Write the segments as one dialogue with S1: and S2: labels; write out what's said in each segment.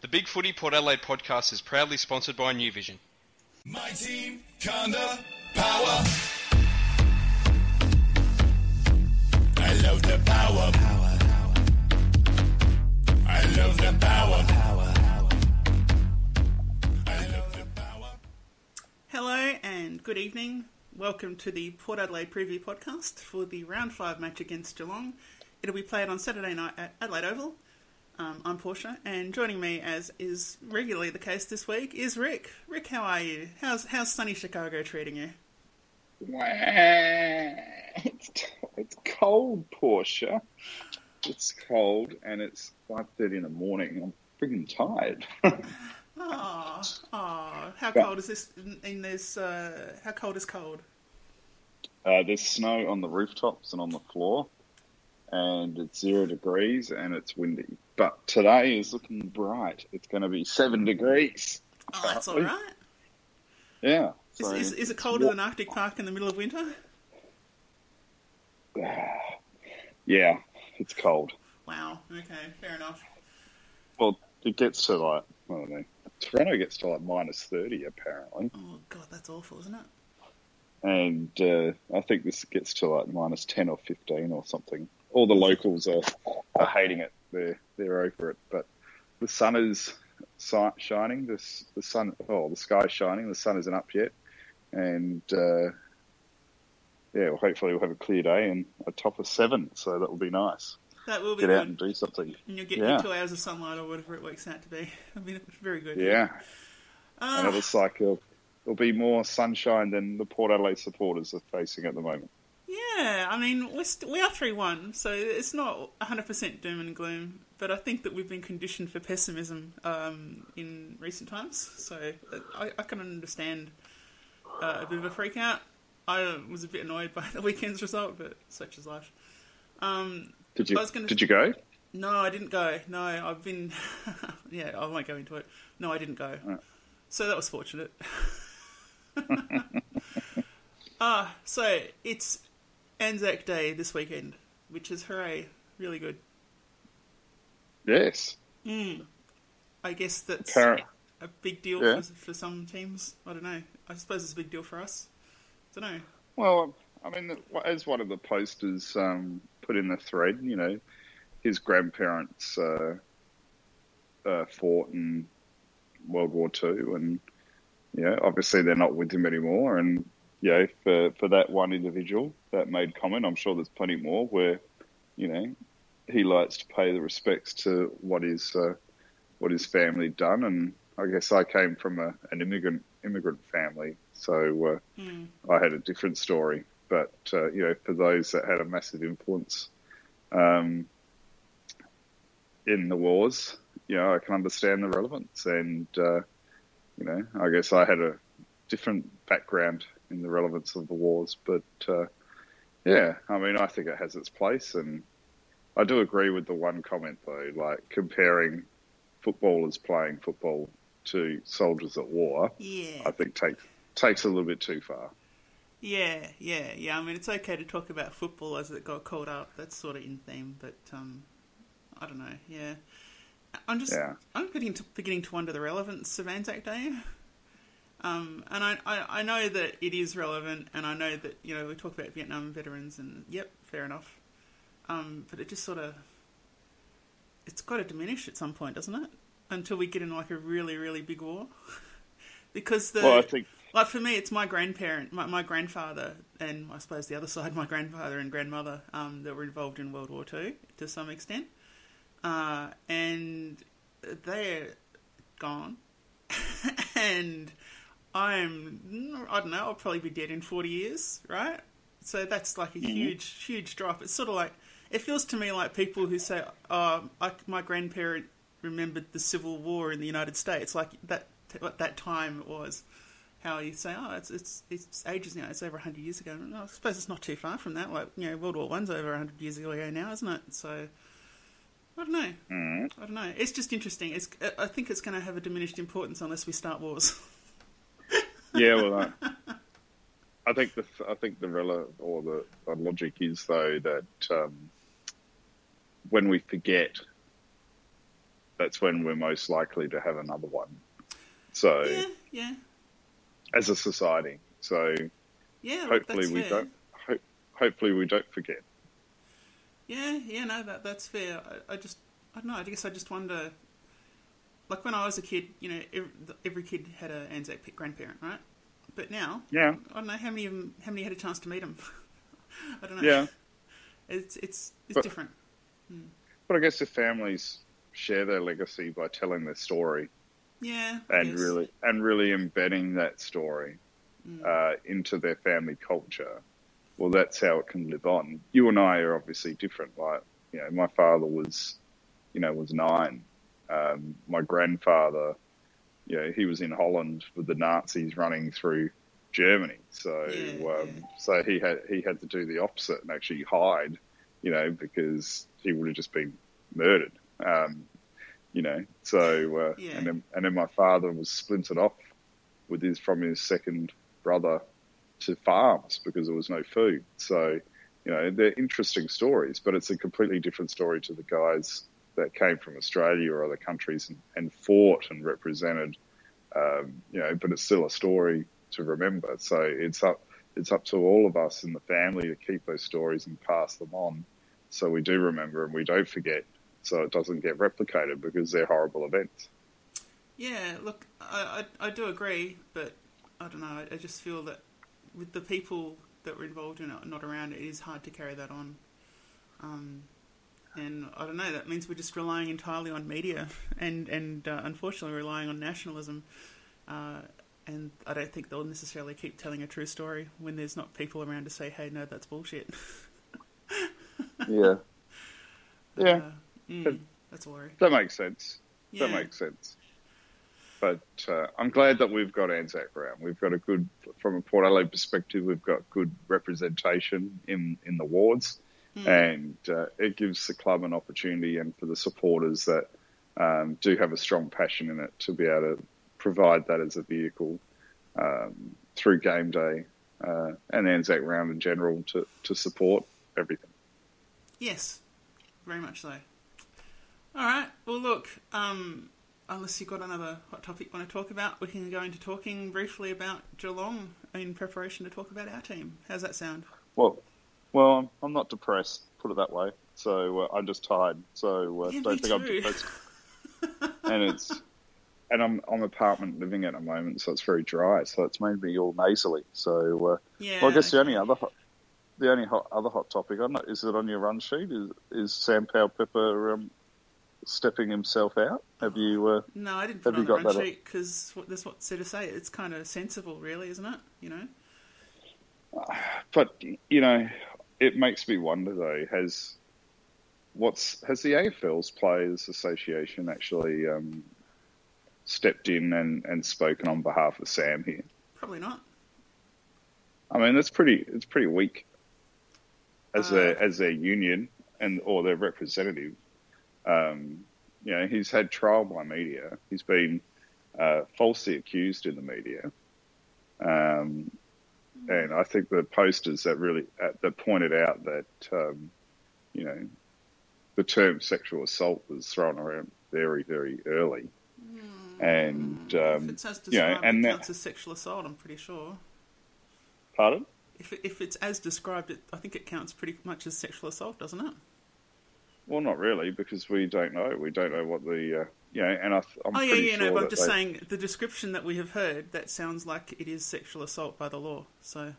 S1: The Big Footy Port Adelaide podcast is proudly sponsored by New Vision.
S2: My team, Conda, power. I love the power. Power. I love the power. Power. I love the power.
S3: Hello and good evening. Welcome to the Port Adelaide preview podcast for the round five match against Geelong. It'll be played on Saturday night at Adelaide Oval. Um, I'm Portia, and joining me, as is regularly the case this week, is Rick. Rick, how are you? How's how's sunny Chicago treating you?
S4: It's, it's cold, Portia. It's cold, and it's five thirty in the morning. I'm freaking tired.
S3: Oh, oh, how
S4: Yeah.
S3: cold is this in, in this? Uh, how cold is cold?
S4: uh, there's snow on the rooftops and on the floor, and it's zero degrees and it's windy. But today is looking bright. It's going to be seven degrees.
S3: Oh, that's all right.
S4: Yeah.
S3: Is,
S4: so
S3: is, is it colder
S4: wa-
S3: than Arctic Park in the middle of winter?
S4: Yeah, it's cold.
S3: Wow. Okay, fair enough.
S4: Well, it gets to like I don't know. Toronto gets to like minus thirty apparently.
S3: Oh god, that's awful, isn't it?
S4: and uh, I think this gets to like minus ten or fifteen or something. All the locals are, are hating it. They're they're over it. But the sun is shining. This the sun. Oh, the sky's shining. The sun isn't up yet, and uh, yeah, well, hopefully we'll have a clear day and a top of seven. So that will be nice.
S3: That will be
S4: Get
S3: good.
S4: out and do something.
S3: And you'll get
S4: Yeah.
S3: your two hours of sunlight or whatever it works out to be. I mean, it's very good.
S4: Yeah,
S3: Ah,
S4: and it looks like it'll, it'll be more sunshine than the Port Adelaide supporters are facing at the moment.
S3: Yeah, I mean, we're st- we are 3 1, so it's not 100% doom and gloom, but I think that we've been conditioned for pessimism um, in recent times, so uh, I, I can understand uh, a bit of a freak out. I was a bit annoyed by the weekend's result, but such is life. Um,
S4: Did you
S3: I was gonna-
S4: Did you go?
S3: No, I didn't go. No, I've been. yeah, I won't go into it. No, I didn't go.
S4: Right.
S3: So that was fortunate. Ah, so it's Anzac Day this weekend, which is hooray, really good.
S4: Yes.
S3: I guess that's
S4: Apparent.
S3: a big deal
S4: Yeah.
S3: for, for some teams. I don't know. I suppose it's a big deal for us. I don't know.
S4: Well, I mean, as one of the posters um, put in the thread, you know, his grandparents uh, uh, fought in World War Two, and you know, obviously they're not with him anymore. And you know, for for that one individual that made comment, I'm sure there's plenty more where you know he likes to pay the respects to what his uh, what his family done. And I guess I came from a, an immigrant immigrant family, so. Uh, I had a different story. But uh, you know, for those that had a massive influence um, in the wars, you know, I can understand the relevance. And uh, you know, I guess I had a different background in the relevance of the wars. But uh, yeah, I mean, I think it has its place, and I do agree with the one comment though, like comparing footballers playing football to soldiers at war.
S3: Yeah.
S4: I think takes takes a little bit too far.
S3: Yeah, yeah, yeah. I mean, it's okay to talk about football as it got called up. That's sort of in theme, but um, I don't know. Yeah, I'm just
S4: Yeah.
S3: I'm beginning to beginning to wonder the relevance of Anzac Day. Um, and I, I I know that it is relevant, and I know that you know we talk about Vietnam veterans, and yep, fair enough. Um, but it just sort of it's got to diminish at some point, doesn't it? Until we get in like a really really big war, because the
S4: Well, I think
S3: like for me, it's my grandparent, my, my grandfather, and I suppose the other side, my grandfather and grandmother, um, that were involved in World War Two to some extent, uh, and they're gone, and I'm I don't know, I'll probably be dead in forty years, right? So that's like a mm-hmm. huge, huge drop. It's sort of like it feels to me like people who say, "Oh, I, my grandparent remembered the Civil War in the United States," like that what that time it was. How you say, "Oh, it's it's it's ages now. It's over hundred years ago." I suppose it's not too far from that. Like you know, World War One's over hundred years ago now, isn't it? So I don't know. Mm-hmm. I don't know. It's just interesting. It's I think it's going to have a diminished importance unless we start wars.
S4: Yeah, well, I, I think the I think the rela or the, the logic is though that um, when we forget that's when we're most likely to have another one. So,
S3: Yeah, yeah,
S4: as a society, so
S3: yeah.
S4: hopefully we
S3: fair.
S4: don't. Ho- hopefully we don't forget.
S3: Yeah, yeah, no, that that's fair. I, I just, I don't know. I guess I just wonder. Like when I was a kid, you know, every, every kid had an Anzac grandparent, right? But now,
S4: Yeah,
S3: I don't know how many of them, how many had a chance to meet them. I don't know.
S4: yeah.
S3: it's it's it's
S4: But-
S3: different.
S4: But I guess if families share their legacy by telling their story
S3: Yeah,
S4: and
S3: guess.
S4: really and really embedding that story
S3: Mm.
S4: uh, into their family culture, well, that's how it can live on. You and I are obviously different. Like, you know, my father was, you know, was nine. Um, my grandfather, you know, he was in Holland with the Nazis running through Germany. So,
S3: Yeah,
S4: um, so he had he had to do the opposite and actually hide, you know, because he would have just been murdered. Um, you know, so uh,
S3: Yeah.
S4: and then and then my father was splintered off with his from his second brother to farms because there was no food. So, you know, they're interesting stories, but it's a completely different story to the guys that came from Australia or other countries and, and fought and represented. Um, you know, but it's still a story to remember. So it's up it's up to all of us in the family to keep those stories and pass them on, so we do remember and we don't forget, so it doesn't get replicated because they're horrible events.
S3: Yeah, look, I, I, I do agree, but I don't know. I, I just feel that with the people that were involved in it not around, it is hard to carry that on. Um, and I don't know. That means we're just relying entirely on media, and and uh, unfortunately relying on nationalism. Uh, and I don't think they'll necessarily keep telling a true story when there's not people around to say, "Hey, no, that's bullshit."
S4: Yeah, yeah,
S3: Uh, mm, that's a worry.
S4: that makes sense.
S3: Yeah.
S4: That makes sense. But uh, I'm glad that we've got Anzac around. We've got a good, from a Port Adelaide perspective, we've got good representation in, in the wards, and uh, it gives the club an opportunity and for the supporters that um, do have a strong passion in it to be able to provide that as a vehicle um, through game day uh, and Anzac round in general to, to support everything.
S3: Yes, very much so. All right. Well, look. Um, unless you've got another hot topic you want to talk about, we can go into talking briefly about Geelong in preparation to talk about our team. How's that sound?
S4: Well, well, I'm, I'm not depressed. Put it that way. So uh, I'm just tired. So uh,
S3: Yeah,
S4: don't think I'm depressed. and it's and I'm I'm apartment living at the moment, so it's very dry. So it's made me all nasally. So uh,
S3: Yeah.
S4: well, I guess the only other hot, the only hot, other hot topic on it is it on your run sheet is is Sam Powell Pepper um, stepping himself out. Have you? Uh,
S3: No, I didn't
S4: Have
S3: put it
S4: you
S3: on the run sheet because that's what's there to say. It's kind of sensible, really, isn't it? You know.
S4: but you know, it makes me wonder though. Has what's has the AFL's Players Association actually um, stepped in and, and spoken on behalf of Sam here?
S3: Probably not.
S4: I mean, that's pretty. It's pretty weak as
S3: Uh,
S4: their as their union and or their representative. Um, you know, he's had trial by media. He's been uh, falsely accused in the media, um, and I think the posters that really uh, that pointed out that um, you know the term sexual assault was thrown around very very early, and
S3: if
S4: um,
S3: it's as
S4: you know, and
S3: it
S4: that-
S3: counts as sexual assault. I'm pretty sure.
S4: pardon.
S3: If it, if it's as described, it, I think it counts pretty much as sexual assault, doesn't it?
S4: Well, not really, because we don't know. We don't know what the uh, you know, and I, I'm
S3: Oh yeah, yeah,
S4: sure
S3: no, but I'm just
S4: they-
S3: saying the description that we have heard that sounds like it is sexual assault by the law. So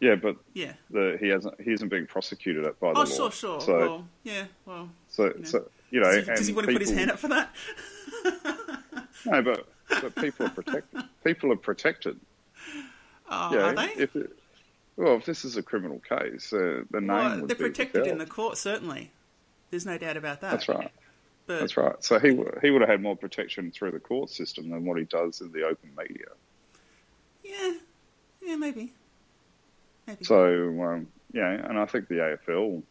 S4: Yeah, but
S3: yeah.
S4: the, he hasn't. He isn't being prosecuted at by the law.
S3: Oh sure, sure.
S4: So,
S3: well, yeah, well.
S4: so,
S3: know.
S4: so you know,
S3: does, he, does he want to put his hand up for that?
S4: No, but, but people are protected. people are protected.
S3: Oh, are they?
S4: if it, well, if this is a criminal case, uh, the name
S3: well,
S4: would
S3: they're
S4: be
S3: protected in the court, certainly. There's no doubt about that.
S4: That's right.
S3: But
S4: That's right. So he he would have had more protection through the court system than what he does in the open media.
S3: yeah, yeah, maybe, maybe.
S4: So um, yeah, and I think the AFL,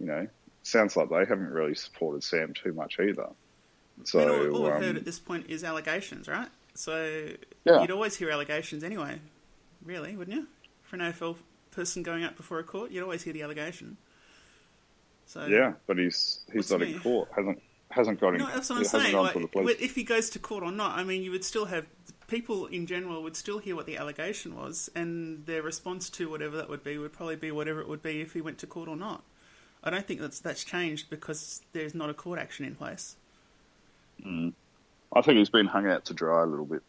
S4: you know, sounds like they haven't really supported Sam too much either. So
S3: I mean, all, all we've
S4: um,
S3: heard at this point is allegations, right? So
S4: Yeah.
S3: you'd always hear allegations anyway, really, wouldn't you? For an AFL person going up before a court, you'd always hear the allegation. So
S4: yeah, but he's he's not in court. hasn't hasn't got him.
S3: No, that's what I'm saying. Like,
S4: to the police.
S3: if he goes to court or not, I mean, you would still have people in general would still hear what the allegation was, and their response to whatever that would be would probably be whatever it would be if he went to court or not. I don't think that's that's changed because there's not a court action in place. Mm.
S4: I think he's been hung out to dry a little bit.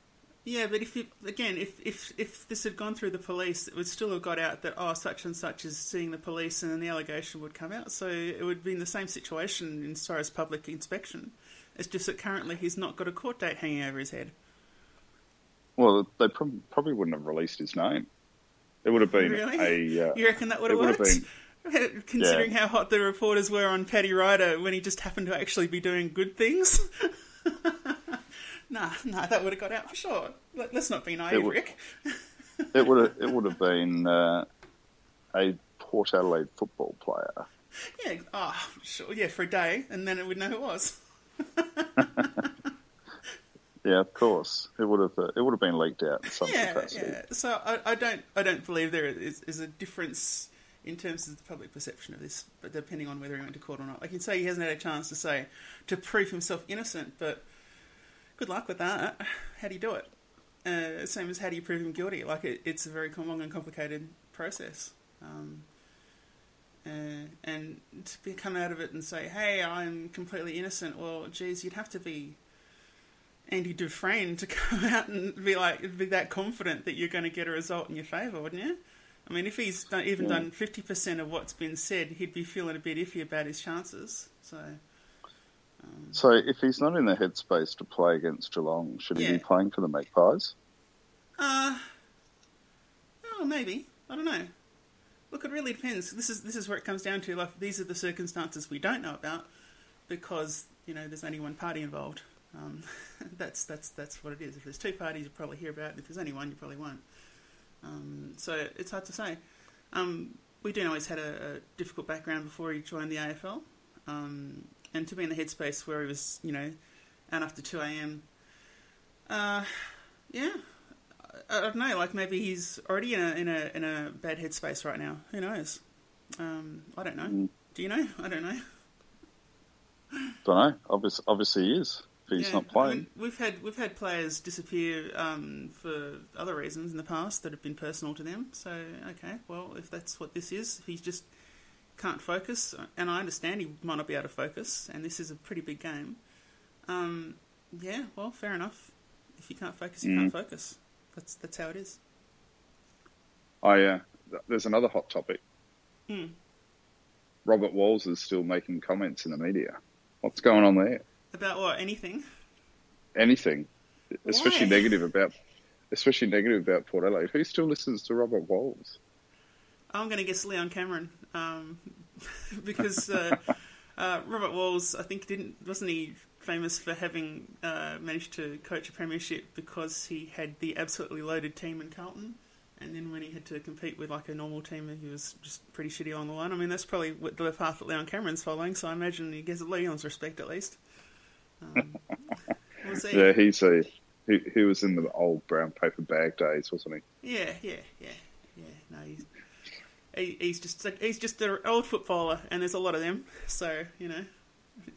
S3: Yeah, but if you again, if if if this had gone through the police, it would still have got out that oh, such and such is seeing the police, and then the allegation would come out. So it would be in the same situation in as far as public inspection. It's just that currently he's not got a court date hanging over his head.
S4: Well, they prob- probably wouldn't have released his name. It would have been
S3: Really?
S4: a. Uh,
S3: You reckon that would have
S4: it
S3: worked? Considering
S4: yeah.
S3: how hot the reporters were on Paddy Ryder when he just happened to actually be doing good things. nah, nah, that would have got out for sure. Let, us not be naive,
S4: would-
S3: Rick.
S4: it would have. It would have been uh, a Port Adelaide football player.
S3: Yeah, oh, sure, yeah, for a day, and then it would know who it was.
S4: Yeah, of course. It would have. Uh, it would have been leaked out in some
S3: Yeah,
S4: capacity.
S3: yeah. So I, I don't, I don't believe there is, is a difference in terms of the public perception of this, but depending on whether he went to court or not. Like you say, he hasn't had a chance to say to prove himself innocent, but good luck with that. How do you do it? Uh, same as how do you prove him guilty? Like it, it's a very long and complicated process. Um, uh, and to be, come out of it and say, "Hey, I'm completely innocent." Well, geez, you'd have to be Andy Dufresne to come out and be like be that confident that you're going to get a result in your favour, wouldn't you? I mean, if he's done, even
S4: Yeah.
S3: done fifty percent of what's been said, he'd be feeling a bit iffy about his chances. So,
S4: So, if he's not in the headspace to play against Geelong, should he be playing for the Magpies?
S3: uh, oh, maybe I don't know. Look, it really depends. This is this is where it comes down to. Like, these are the circumstances we don't know about because you know there's only one party involved. Um, that's that's that's what it is. If there's two parties, you probably hear about it. If there's only one, you probably won't. Um, so it's hard to say. Um, we do know he's had a, a difficult background before he joined the AFL, um, and to be in the headspace where he was, you know, out after two a.m. Uh, yeah, I, I don't know. Like maybe he's already in a in a in a bad headspace right now. Who knows? Um, I don't know.
S4: Mm.
S3: Do you know? I don't know.
S4: Don't know. Obviously, obviously he is. If he's
S3: Yeah,
S4: not
S3: I
S4: playing.
S3: mean, we've had we've had players disappear um, for other reasons in the past that have been personal to them. So okay, well if that's what this is, if he just can't focus, and I understand he might not be able to focus, and this is a pretty big game. Um, yeah, well, fair enough. If you can't focus, you can't focus. That's that's how it is.
S4: I uh, th- there's another hot topic.
S3: Hmm.
S4: Robert Walls is still making comments in the media. What's going on there?
S3: About what? Anything?
S4: Anything, especially
S3: Why?
S4: negative about, especially negative about Port Adelaide. Who still listens to Robert Walls?
S3: I'm going to guess Leon Cameron um, because uh, uh, Robert Walls, I think, didn't wasn't he famous for having uh, managed to coach a premiership because he had the absolutely loaded team in Carlton, and then when he had to compete with like a normal team, he was just pretty shitty along the line. I mean, that's probably what the path that Leon Cameron's following, so I imagine he gets Leon's respect at least. Um, we'll.
S4: Yeah, he's a he, he was in the old brown paper bag days, wasn't he?
S3: Yeah, yeah, yeah, yeah. No, he's he, he's just he's just an old footballer, and there's a lot of them. So you know,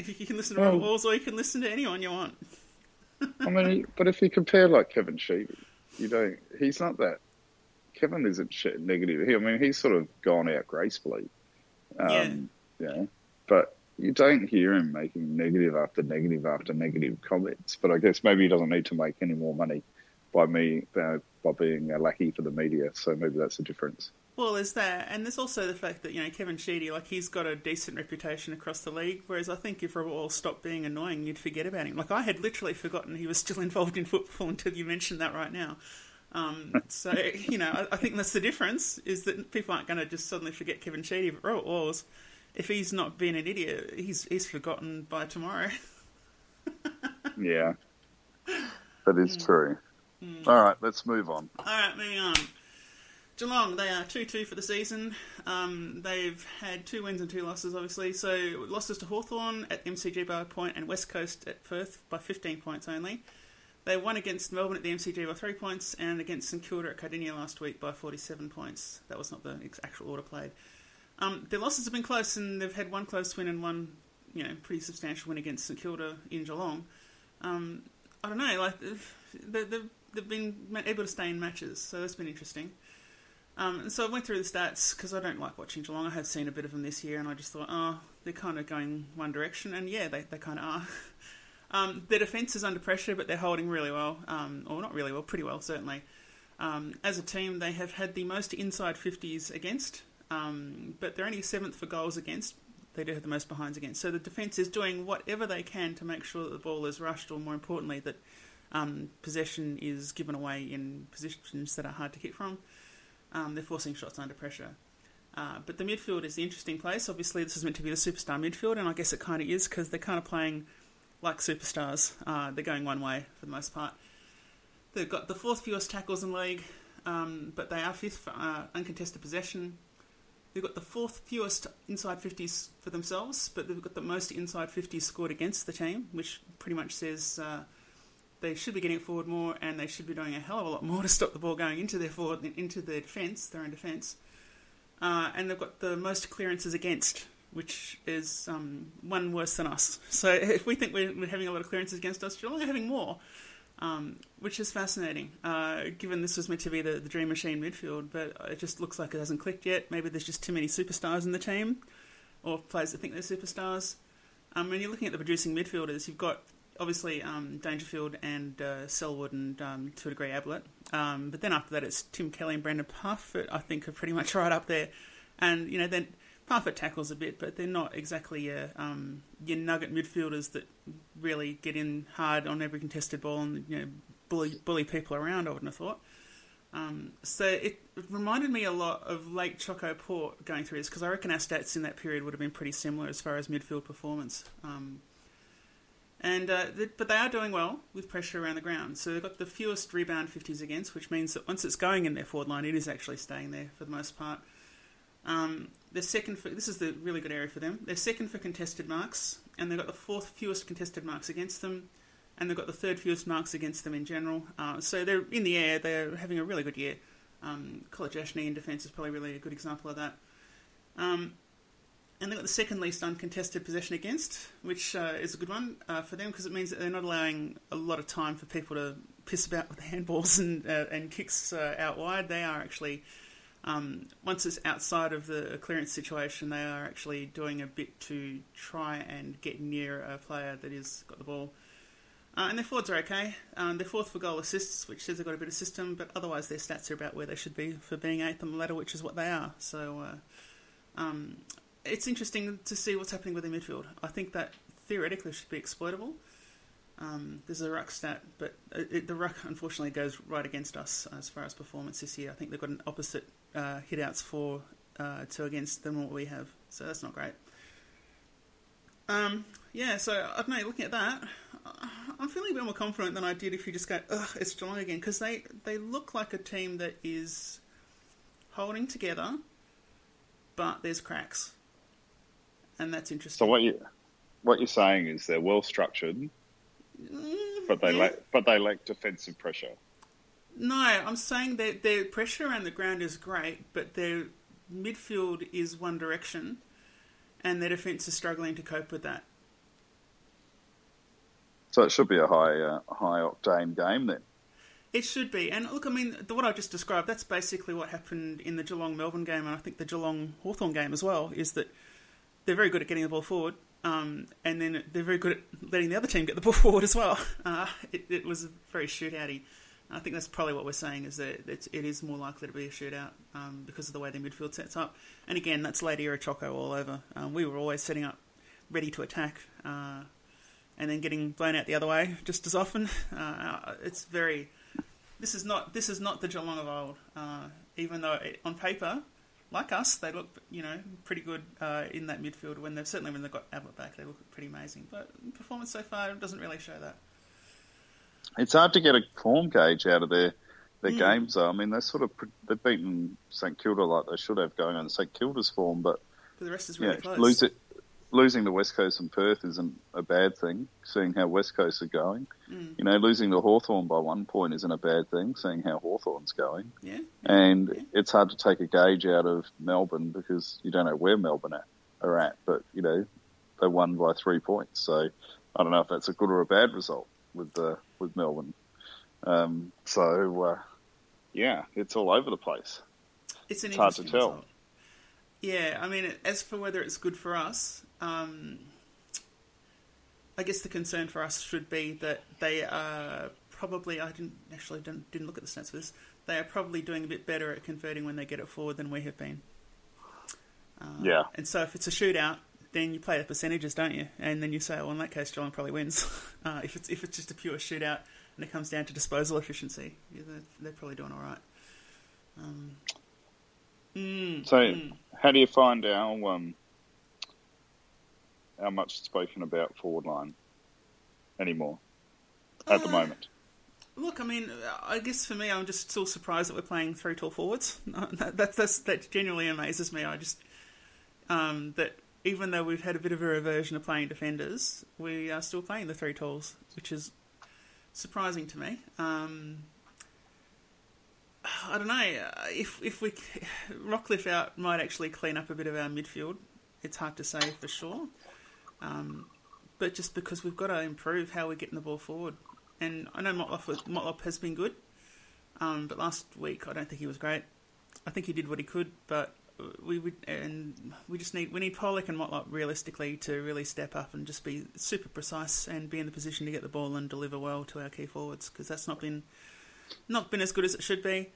S3: you can listen to
S4: Well-
S3: Walls, or you can listen to anyone you want.
S4: I mean, but if you compare like Kevin Sheedy, you don't. He's not that. Kevin isn't sh- negative. He, I mean, he's sort of gone out gracefully. Um, yeah. But you don't hear him making negative after negative after negative comments. But I guess maybe he doesn't need to make any more money by me uh, by being a lackey for the media. So maybe that's the difference.
S3: Well, there's that, and there's also the fact that you know Kevin Sheedy, like he's got a decent reputation across the league. Whereas I think if Robert Walls stopped being annoying, you'd forget about him. Like I had literally forgotten he was still involved in football until you mentioned that right now. Um, so you know, I, I think that's the difference is that people aren't going to just suddenly forget Kevin Sheedy. But Robert Walls, if he's not being an idiot, he's he's forgotten by tomorrow.
S4: Yeah, that is true. All right, let's move on.
S3: All right, moving on. Geelong, they are 2 2 for the season. Um, they've had two wins and two losses, obviously. So, losses to Hawthorn at MCG by a point and West Coast at Perth by 15 points only. They won against Melbourne at the MCG by three points and against St Kilda at Kardinia last week by 47 points. That was not the actual order played. Um, their losses have been close, and they've had one close win and one you know pretty substantial win against St Kilda in Geelong. Um, I don't know, like they, they've they've been able to stay in matches, so that's been interesting. Um, and so I went through the stats because I don't like watching Geelong. I have seen a bit of them this year, and I just thought, oh, they're kind of going one direction, and yeah, they they kind of are. um, their defence is under pressure, but they're holding really well, um, or not really well, pretty well certainly. Um, as a team, they have had the most inside 50s against, um, but they're only seventh for goals against. They do have the most behinds against. So the defence is doing whatever they can to make sure that the ball is rushed, or more importantly, that um, possession is given away in positions that are hard to kick from. Um, they're forcing shots under pressure. Uh, but the midfield is the interesting place. Obviously, this is meant to be the superstar midfield, and I guess it kind of is because they're kind of playing like superstars. Uh, they're going one way for the most part. They've got the fourth fewest tackles in league, um, but they are fifth for uh, uncontested possession. They've got the fourth fewest inside 50s for themselves, but they've got the most inside 50s scored against the team, which pretty much says uh, they should be getting it forward more and they should be doing a hell of a lot more to stop the ball going into their forward, into their defence, their own defence. Uh, and they've got the most clearances against, which is um, one worse than us. So if we think we're, we're having a lot of clearances against us, Geelong are only having more um, which is fascinating. Uh, given this was meant to be the, the dream machine midfield, but it just looks like it hasn't clicked yet. Maybe there's just too many superstars in the team, or players that think they're superstars. Um, when you're looking at the producing midfielders, you've got obviously um, Dangerfield and uh, Selwood and um, to a degree Ablett. Um, but then after that, it's Tim Kelly and Brandan Parfitt. I think are pretty much right up there. And you know, then Parfitt tackles a bit, but they're not exactly your, um, your nugget midfielders that really get in hard on every contested ball and you know bully bully people around. I wouldn't have thought. Um, so it reminded me a lot of Lake Choco Port going through this because I reckon our stats in that period would have been pretty similar as far as midfield performance. Um, and uh, but they are doing well with pressure around the ground. So they've got the fewest rebound 50s against, which means that once it's going in their forward line, it is actually staying there for the most part. Um, they're second for this is the really good area for them. They're second for contested marks, and they've got the fourth fewest contested marks against them, and they've got the third fewest marks against them in general. Uh, so they're in the air. They're having a really good year. Um, College Ashney in defence is probably really a good example of that. Um, and they've got the second least uncontested possession against, which uh, is a good one uh, for them because it means that they're not allowing a lot of time for people to piss about with handballs and uh, and kicks uh, out wide. They are actually um, once it's outside of the clearance situation, they are actually doing a bit to try and get near a player that has got the ball. Uh, and their forwards are okay. Um, they're fourth for goal assists, which says they've got a bit of system, but otherwise their stats are about where they should be for being eighth on the ladder, which is what they are. So uh, um, it's interesting to see what's happening with the midfield. I think that theoretically should be exploitable. Um, there's a ruck stat, but it, the ruck unfortunately goes right against us as far as performance this year. I think they've got an opposite uh, hitouts for uh, to against than what we have, so that's not great. Um, yeah, so I don't know. Looking at that, I'm feeling a bit more confident than I did if you just go, "Ugh, it's Geelong again," because they they look like a team that is holding together, but there's cracks, and that's interesting.
S4: So what you what you're saying is they're well structured,
S3: Mm,
S4: but they
S3: yeah.
S4: lack but they lack defensive pressure.
S3: No, I'm saying that their pressure around the ground is great, but their midfield is one direction, and their defence is struggling to cope with that.
S4: So it should be a high uh, high octane game then.
S3: It should be. And look, I mean, the, what I just described, that's basically what happened in the Geelong Melbourne game, and I think the Geelong Hawthorn game as well, is that they're very good at getting the ball forward, um, and then they're very good at letting the other team get the ball forward as well. Uh, it, it was a very shootouty. I think that's probably what we're saying is that it's, it is more likely to be a shootout um, because of the way the midfield sets up. And again, that's late era Choco all over. Um, we were always setting up ready to attack uh, and then getting blown out the other way just as often. Uh, it's very. This is not this is not the Geelong of old. Uh, even though it, on paper, like us, they look you know pretty good uh, in that midfield. When they've certainly when they've got Ablett back, they look pretty amazing. But performance so far doesn't really show that.
S4: It's hard to get a form gauge out of their their
S3: Mm.
S4: games. Though. I mean, they sort of they've beaten St Kilda like they should have going on St Kilda's form, but
S3: But the rest is
S4: yeah,
S3: really close.
S4: lose it, losing the West Coast and Perth isn't a bad thing. Seeing how West Coast are going,
S3: Mm.
S4: you know, losing the Hawthorn by one point isn't a bad thing. Seeing how Hawthorn's going,
S3: Yeah.
S4: and
S3: Yeah.
S4: it's hard to take a gauge out of Melbourne because you don't know where Melbourne at, are at. But you know, they won by three points. So I don't know if that's a good or a bad result with the with Melbourne. Um, so uh, yeah, it's all over the place.
S3: It's an
S4: It's hard to tell.
S3: result. Yeah, I mean, as for whether it's good for us, um, I guess the concern for us should be that they are probably. I didn't actually didn't, didn't look at the stats for this. They are probably doing a bit better at converting when they get it forward than we have been. Uh,
S4: Yeah.
S3: And so if it's a shootout, then you play the percentages, don't you? And then you say, well, in that case, Geelong probably wins. Uh, if it's if it's just a pure shootout and it comes down to disposal efficiency, yeah, they're, they're probably doing all right. Um, mm,
S4: So
S3: mm.
S4: how do you find our um, our much spoken about forward line anymore at the
S3: Uh,
S4: moment?
S3: Look, I mean, I guess for me, I'm just still surprised that we're playing three tall forwards. That, that, that's, that genuinely amazes me. I just um, that even though we've had a bit of a reversion of playing defenders, we are still playing the three talls, which is surprising to me. Um, I don't know if if we Rockliff out might actually clean up a bit of our midfield. It's hard to say for sure, um, but just because we've got to improve how we're getting the ball forward. And I know Motlop, Motlop has been good, um, but last week I don't think he was great. I think he did what he could, but we would and we just need we need Pollock and Motlop realistically to really step up and just be super precise and be in the position to get the ball and deliver well to our key forwards because that's not been not been as good as it should be.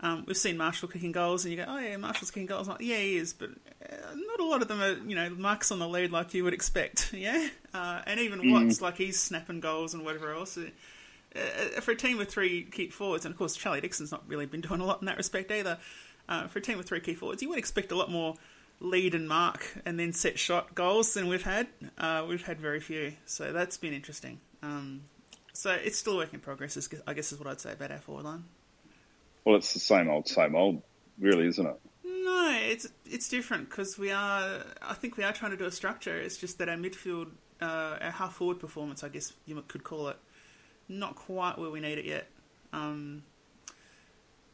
S3: Um, we've seen Marshall kicking goals, and you go, "Oh yeah, Marshall's kicking goals." Like, yeah, he is, but uh, not a lot of them are, you know, marks on the lead like you would expect. Yeah, uh, and even Watts, like he's snapping goals and whatever else. Uh, uh, for a team with three key forwards, and of course Charlie Dixon's not really been doing a lot in that respect either. Uh, for a team with three key forwards, you would expect a lot more lead and mark and then set shot goals than we've had. Uh, we've had very few, so that's been interesting. Um, so it's still a work in progress, is- I guess is what I'd say about our forward line.
S4: Well, it's the same old, same old, really, isn't it?
S3: No, it's it's different because we are. I think we are trying to do a structure. It's just that our midfield, uh, our half forward performance, I guess you could call it, not quite where we need it yet. Um,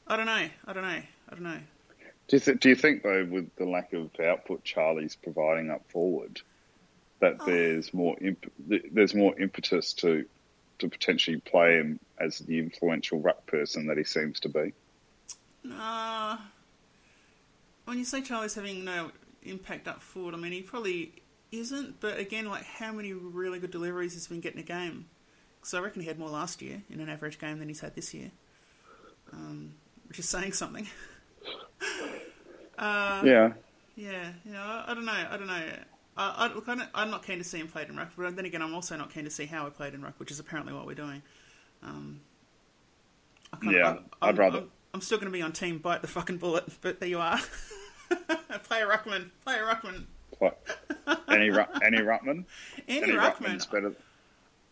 S3: I don't know. I don't know. I don't know.
S4: Do you, th- do you think though, with the lack of output Charlie's providing up forward, that
S3: Oh.
S4: there's more imp- there's more impetus to to potentially play him as the influential ruck person that he seems to be?
S3: Uh, when you say Charlie's having no impact up forward, I mean he probably isn't. But again, like how many really good deliveries has he been getting a game? Because I reckon he had more last year in an average game than he's had this year, um, which is saying something. Uh,
S4: yeah,
S3: Yeah, yeah. I, I don't know. I don't know. I, I, look, I I'm not keen to see him played in ruck, but then again, I'm also not keen to see how he played in ruck, which is apparently what we're doing. Um, I
S4: Yeah,
S3: I'm,
S4: I'd rather-
S3: I'm, I'm still going to be on team bite the fucking bullet, but there you are. play a ruckman. Play a ruckman.
S4: What? any Ru- any Ruckman?
S3: Any,
S4: Any
S3: ruckman.
S4: Better.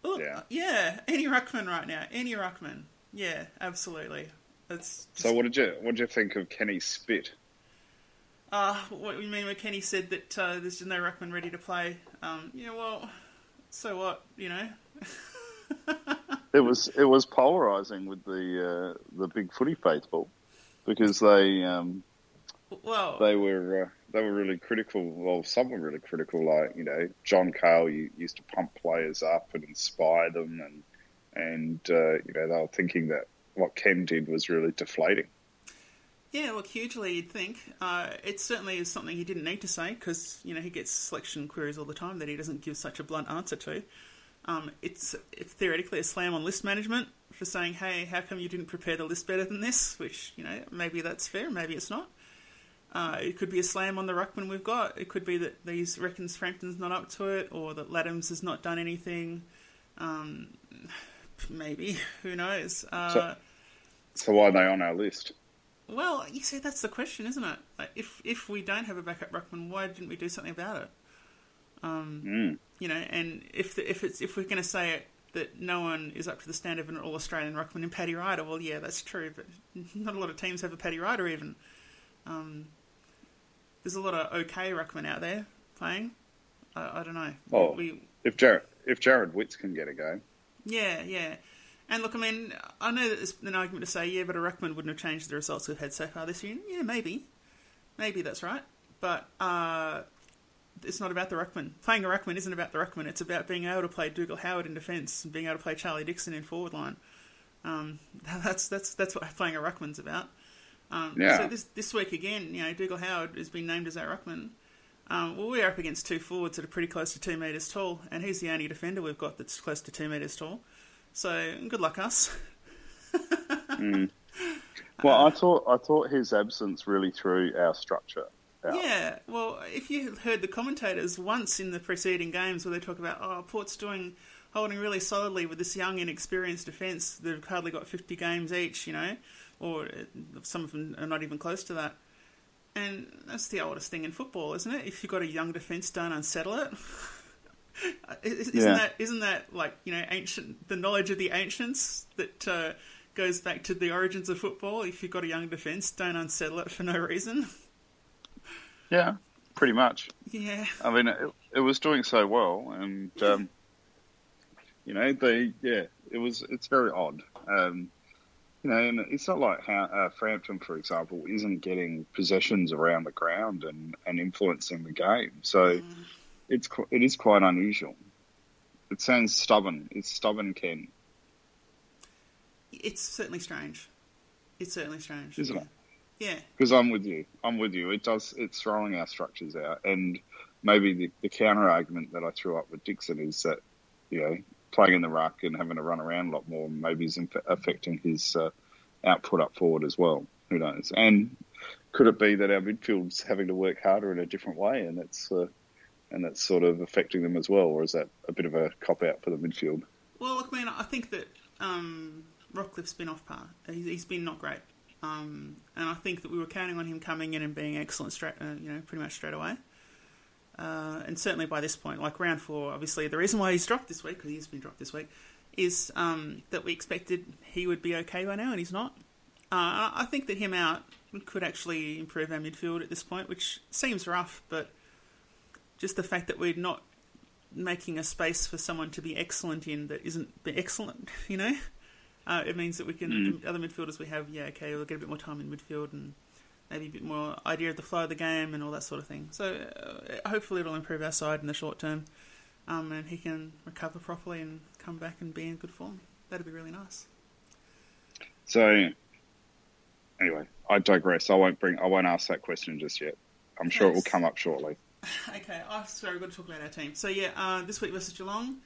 S3: Look,
S4: yeah.
S3: yeah. Any ruckman right now. Any ruckman. Yeah, absolutely. Just,
S4: So what did you what did you think of Kenny Spit?
S3: Uh, what you mean when Kenny said that uh, there's no ruckman ready to play? Um, yeah, well, so what? You know.
S4: It was it was polarizing with the uh, the big footy faithful because they um,
S3: Well,
S4: they were uh, they were really critical. Well, some were really critical. Like you know, John Cahill used to pump players up and inspire them, and and uh, you know they were thinking that what Ken did was really deflating.
S3: Yeah, look, hugely you'd think. Uh, it certainly is something he didn't need to say because you know he gets selection queries all the time that he doesn't give such a blunt answer to. Um, it's, it's theoretically a slam on list management for saying, "Hey, how come you didn't prepare the list better than this?" Which you know maybe that's fair, maybe it's not. Uh, it could be a slam on the ruckman we've got. It could be that these reckons Frampton's not up to it, or that Ladhams has not done anything. Um, maybe who knows? Uh,
S4: So- So why are they on our list?
S3: Well, you see, that's the question, isn't it? Like, if if we don't have a backup ruckman, why didn't we do something about it? Um,
S4: Mm.
S3: You know, and if the, if it's if we're going to say it that no one is up to the standard of an All Australian ruckman in Paddy Ryder, well, yeah, that's true, but not a lot of teams have a Paddy Ryder even. Um, there's a lot of okay ruckmen out there playing. I, I don't know.
S4: Oh.
S3: we
S4: If Jared if Jarrod Witts can get a go,
S3: yeah, yeah. And look, I mean, I know that there's an argument to say, yeah, but a ruckman wouldn't have changed the results we've had so far this year. Yeah, maybe, maybe that's right. But uh, it's not about the ruckman. Playing a ruckman isn't about the ruckman. It's about being able to play Dougal Howard in defence and being able to play Charlie Dixon in forward line. Um, that's that's that's what playing a ruckman's about. Um,
S4: Yeah.
S3: So this this week again, you know, Dougal Howard has been named as our ruckman. Um, well, we're up against two forwards that are pretty close to two metres tall, and he's the only defender we've got that's close to two metres tall. So good luck us.
S4: Well, I thought I thought his absence really threw our structure out.
S3: Yeah, well, if you heard the commentators once in the preceding games where they talk about, oh, Port's doing holding really solidly with this young, inexperienced defence, they've hardly got 50 games each, you know, or uh, some of them are not even close to that. And that's the oldest thing in football, isn't it? If you've got a young defence, don't unsettle it. Isn't
S4: Yeah.
S3: that isn't that like you know ancient the knowledge of the ancients that uh, goes back to the origins of football? If you've got a young defence, don't unsettle it for no reason.
S4: Yeah, pretty much.
S3: Yeah,
S4: I mean, it, it was doing so well, and um, you know, they yeah, it was. It's very odd. Um, you know, and it's not like how uh, Frampton, for example, isn't getting possessions around the ground and, and influencing the game. So it's it is quite unusual. It sounds stubborn. It's stubborn, Ken.
S3: It's certainly strange. It's certainly strange.
S4: Isn't
S3: yeah.
S4: it?
S3: Yeah.
S4: Because I'm with you. I'm with you. It does. It's throwing our structures out, and maybe the, the counter argument that I threw up with Dixon is that you know playing in the ruck and having to run around a lot more maybe is inf- affecting his uh, output up forward as well. Who knows? And could it be that our midfield's having to work harder in a different way, and that's uh, and that's sort of affecting them as well, or is that a bit of a cop out for the midfield?
S3: Well, look, mean, I think that um, Rockliff's been off par. He's, he's been not great. Um, and I think that we were counting on him coming in and being excellent straight, uh, you know, pretty much straight away. Uh, and certainly by this point, like round four, obviously the reason why he's dropped this week, because he's been dropped this week, is um, that we expected he would be okay by now, and he's not. Uh, I think that him out could actually improve our midfield at this point, which seems rough, but just the fact that we're not making a space for someone to be excellent in that isn't be excellent, you know, uh, it means that we can the other midfielders we have, yeah, okay, we'll get a bit more time in midfield and maybe a bit more idea of the flow of the game and all that sort of thing. So uh, hopefully it'll improve our side in the short term, um, and he can recover properly and come back and be in good form. That'd be really nice.
S4: So, anyway, I digress. I won't bring. I won't ask that question just yet. I'm sure it will come up shortly.
S3: Okay, oh, sorry, we've got to talk about our team. So yeah, uh, this week versus Geelong,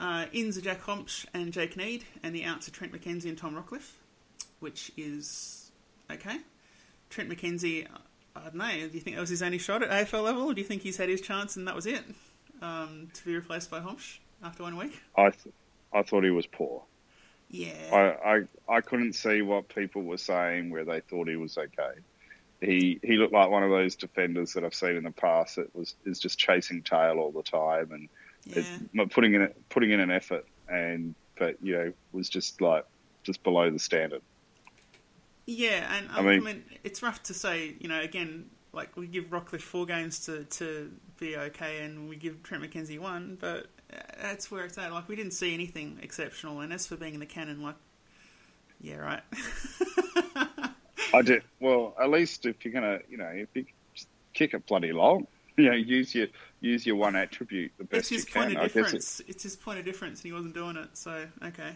S3: uh, ins are Jack Hombsch and Jake Neade, and the outs are Trent McKenzie and Tom Rockliff, which is okay. Trent McKenzie, I don't know. Do you think that was his only shot at AFL level, or do you think he's had his chance and that was it um, to be replaced by Hombsch after one week?
S4: I, th- I thought he was poor.
S3: Yeah,
S4: I, I, I couldn't see what people were saying where they thought he was okay. He, he looked like one of those defenders that I've seen in the past that was is just chasing tail all the time and
S3: yeah.
S4: it, putting in putting in an effort and but you know was just like just below the standard.
S3: Yeah, and
S4: I
S3: I, mean,
S4: mean-
S3: it's rough to say, you know, again, like we give Rockliff four games to, to be okay, and we give Trent McKenzie one, but uh, that's where it's at. Like, we didn't see anything exceptional, and as for being in the canon, like, yeah, right.
S4: I do. well. At least if you're gonna, you know, if you kick it bloody long, you know, use your use your one attribute the best you
S3: his point
S4: can.
S3: of
S4: I guess it.
S3: It's his point of difference, and he wasn't doing it, so, okay.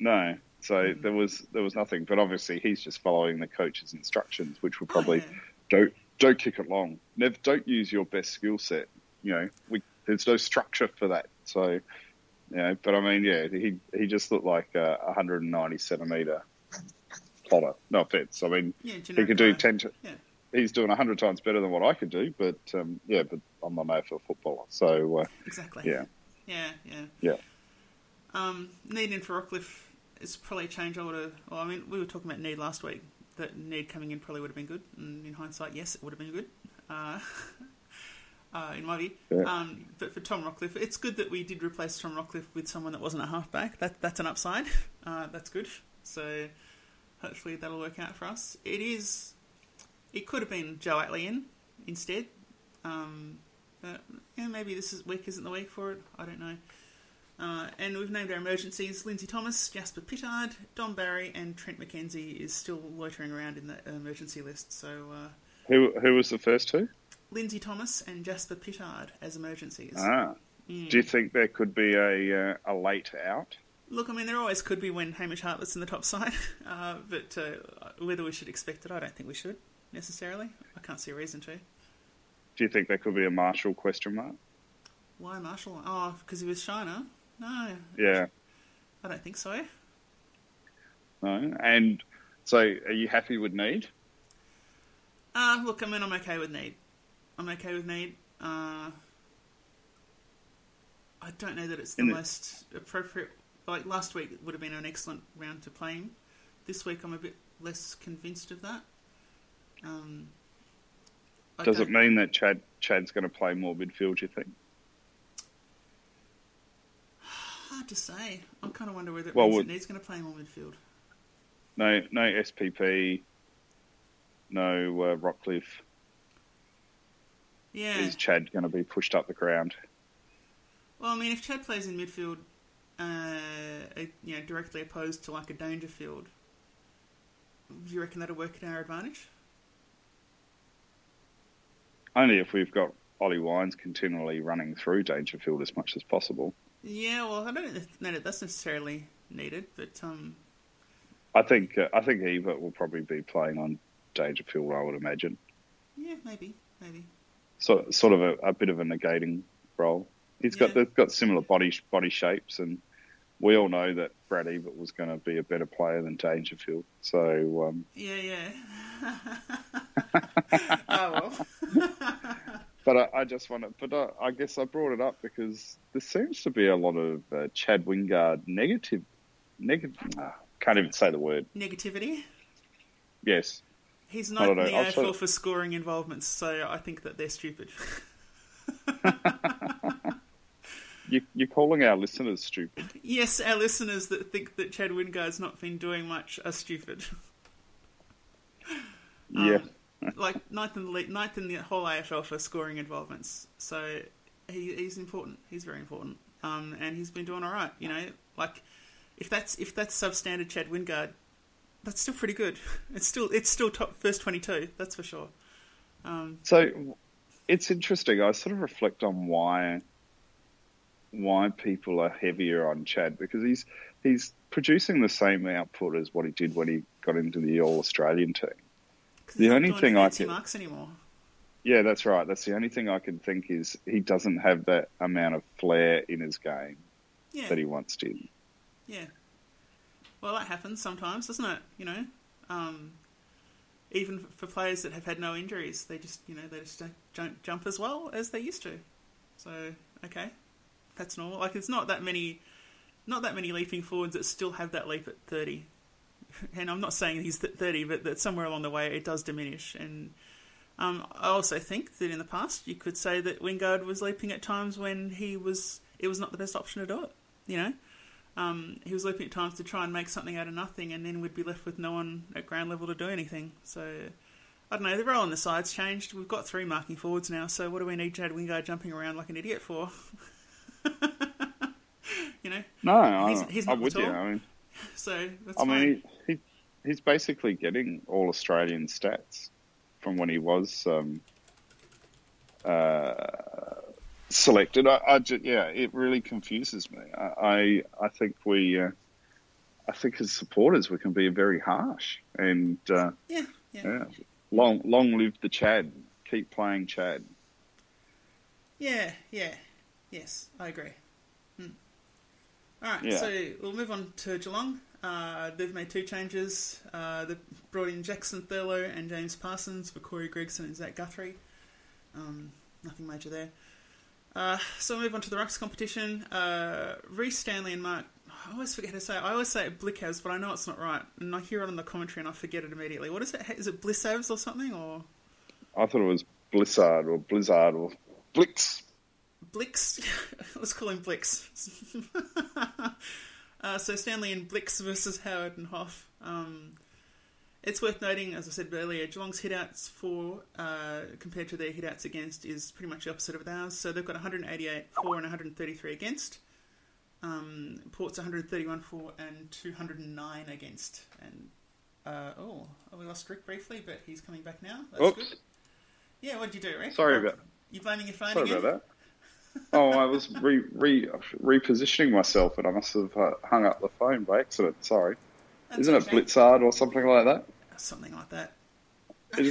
S4: no. So
S3: Hmm.
S4: there was there was nothing, but obviously he's just following the coach's instructions, which were probably
S3: Oh, yeah.
S4: don't don't kick it long. Never don't use your best skill set. You know, we there's no structure for that. So, you know, but I mean, yeah, he he just looked like a 190 centimeter plotter. No offense. I mean,
S3: Yeah,
S4: he could do
S3: guy.
S4: ten. To,
S3: Yeah.
S4: He's doing hundred times better than what I could do, but um, yeah, but I'm not an AFL footballer, so uh,
S3: Exactly.
S4: yeah,
S3: Yeah, yeah.
S4: yeah.
S3: Um, Neade in for Rockliff is probably a change I would have. Well, I mean, we were talking about Neade last week. That Neade coming in probably would have been good. And in hindsight, yes, it would have been good. Uh, uh, in my view.
S4: Yeah.
S3: Um, but for Tom Rockliff, it's good that we did replace Tom Rockliff with someone that wasn't a halfback. That that's an upside. Uh, that's good. So hopefully that'll work out for us. It is. It could have been Joe Atley in instead. Um, but yeah, maybe this is, week isn't the week for it. I don't know. Uh, and we've named our emergencies Lindsay Thomas, Jasper Pittard, Don Barry, and Trent McKenzie is still loitering around in the emergency list. So uh,
S4: Who who was the first two?
S3: Lindsay Thomas and Jasper Pittard as emergencies.
S4: Ah.
S3: Hmm.
S4: Do you think there could be a uh, a late out?
S3: Look, I mean, there always could be when Hamish Hartlett's in the top side, uh, but uh, whether we should expect it, I don't think we should necessarily. I can't see a reason to.
S4: Do you think there could be a Marshall question mark?
S3: Why Marshall? Oh, because he was Shiner? No,
S4: Yeah.
S3: I don't think so.
S4: No. And so, are you happy with Neade?
S3: Uh, look, I mean, I'm okay with Neade. I'm okay with Neade. Uh, I don't know that it's the
S4: the-
S3: most appropriate. Like last week would have been an excellent round to play him. This week I'm a bit less convinced of that. Um,
S4: Does it mean that Chad Chad's going to play more midfield? Do you think?
S3: Hard to say. I kind of wonder whether it
S4: Well,
S3: means Neade's going to play more midfield.
S4: No, no SPP, no uh, Rockliff.
S3: Yeah.
S4: Is Chad going to be pushed up the ground?
S3: Well, I mean, if Chad plays in midfield, uh, you know, directly opposed to like a Dangerfield, do you reckon that'll work in our advantage?
S4: Only if we've got Ollie Wines continually running through Dangerfield as much as possible.
S3: Yeah, well, I don't know that that's necessarily needed, but um,
S4: I think uh, I think Ebert will probably be playing on Dangerfield. I would imagine,
S3: yeah, maybe, maybe.
S4: so sort of a, a bit of a negating role. He's got they've got similar body body shapes, and we all know that Brad Ebert was going to be a better player than Dangerfield. So um,
S3: Yeah, yeah. oh well.
S4: But I, I just want to. But I, I guess I brought it up because there seems to be a lot of uh, Chad Wingard negative, negative. ah, can't even say the word.
S3: Negativity.
S4: Yes,
S3: He's not in the AFL for scoring involvements, so I think that they're stupid.
S4: you, you're calling our listeners stupid.
S3: yes, our listeners that think that Chad Wingard's not been doing much are stupid.
S4: yeah,
S3: like ninth in the league, ninth in the whole AFL for scoring involvements. So he, he's important. He's very important. Um, and he's been doing all right. You know, like if that's if that's substandard Chad Wingard, that's still pretty good. It's still it's still top first twenty two. That's for sure.
S4: So it's interesting. I sort of reflect on why why people are heavier on Chad because he's he's producing the same output as what he did when he got into the All Australian team. The only thing I can-
S3: marks anymore.
S4: Yeah, that's right. That's the only thing I can think is he doesn't have that amount of flair in his game
S3: Yeah,
S4: that he once did.
S3: yeah. Well, that happens sometimes, doesn't it? You know, um, even for players that have had no injuries, they just you know they just don't, don't jump as well as they used to. So okay, that's normal. Like it's not that many, not that many leaping forwards that still have that leap at thirty. And I'm not saying he's thirty, but that somewhere along the way it does diminish. And um, I also think that in the past you could say that Wingard was leaping at times when he was it was not the best option to do it. You know, um, he was leaping at times to try and make something out of nothing, and then we'd be left with no one at ground level to do anything. So I don't know. The role on the side's changed. We've got three marking forwards now. So what do we need Chad Wingard jumping around like an idiot for? you know.
S4: No, I,
S3: He's- he's
S4: I'm
S3: not
S4: with
S3: at
S4: you. I mean,
S3: So that's
S4: I
S3: fine.
S4: mean, he, he he's basically getting all Australian stats from when he was um, uh, selected. I, I ju- yeah, it really confuses me. I I, I think we, uh, I think as supporters we can be very harsh and uh,
S3: yeah, yeah,
S4: yeah, long long live the Chad. Keep playing Chad.
S3: yeah, yeah. Yes, I agree. Hmm. All right,
S4: Yeah.
S3: so we'll move on to Geelong. Uh, they've made two changes. Uh, they've brought in Jackson Thurlow and James Parsons for Corey Gregson and Zach Guthrie. Um, nothing major there. Uh, so we'll move on to the Rucks competition. Uh, Rhys Stanley and Mark. I always forget how to say it. I always say it but I know it's not right. And I hear it on the commentary and I forget it immediately. What is it? Is it Blissavs or something? Or
S4: I thought it was Blizzard or Blizzard or Blix.
S3: Blix? Let's call him Blix. uh, so Stanley and Blix versus Howard and Hoff. Um, it's worth noting, as I said earlier, Geelong's hitouts for uh, compared to their hitouts against is pretty much the opposite of ours. So they've got 188 for and 133 against. Um, Port's 131 for and 209 against. And uh, oh, we lost Rick briefly, but he's coming back now. That's
S4: Oops.
S3: good. Yeah, what did you do, Rick?
S4: Sorry about
S3: You blaming your phone
S4: sorry
S3: again?
S4: about that. Oh, I was re, re, repositioning myself, and I must have uh, hung up the phone by accident. Sorry.
S3: That's
S4: Isn't it. Blitzard or something like that?
S3: Something like that.
S4: Do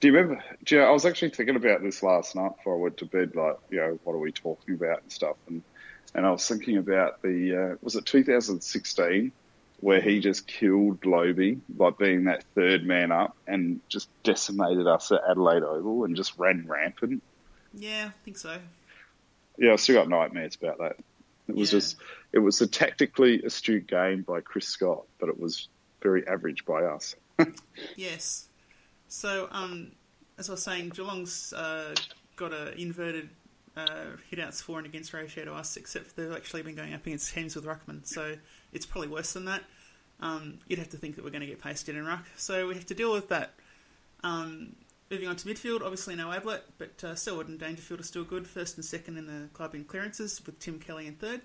S4: you remember? Do you know, I was actually thinking about this last night before I went to bed. Like, you know, what are we talking about and stuff? And and I was thinking about the uh, was it 2016 where he just killed Lobbe by being that third man up and just decimated us at Adelaide Oval and just ran rampant.
S3: Yeah, I think so.
S4: Yeah, I still got nightmares about that. It was
S3: Yeah.
S4: just it was a tactically astute game by Chris Scott, but it was very average by us.
S3: Yes. So, um, as I was saying, Geelong's uh, got an inverted uh, hit-outs for and against ratio to us, except they've actually been going up against teams with ruckman, so it's probably worse than that. Um, you'd have to think that we're going to get pasted in ruck, so we have to deal with that. Um, moving on to midfield, obviously no Ablett, but uh, Selwood and Dangerfield are still good, first and second in the club in clearances, with Tim Kelly in third.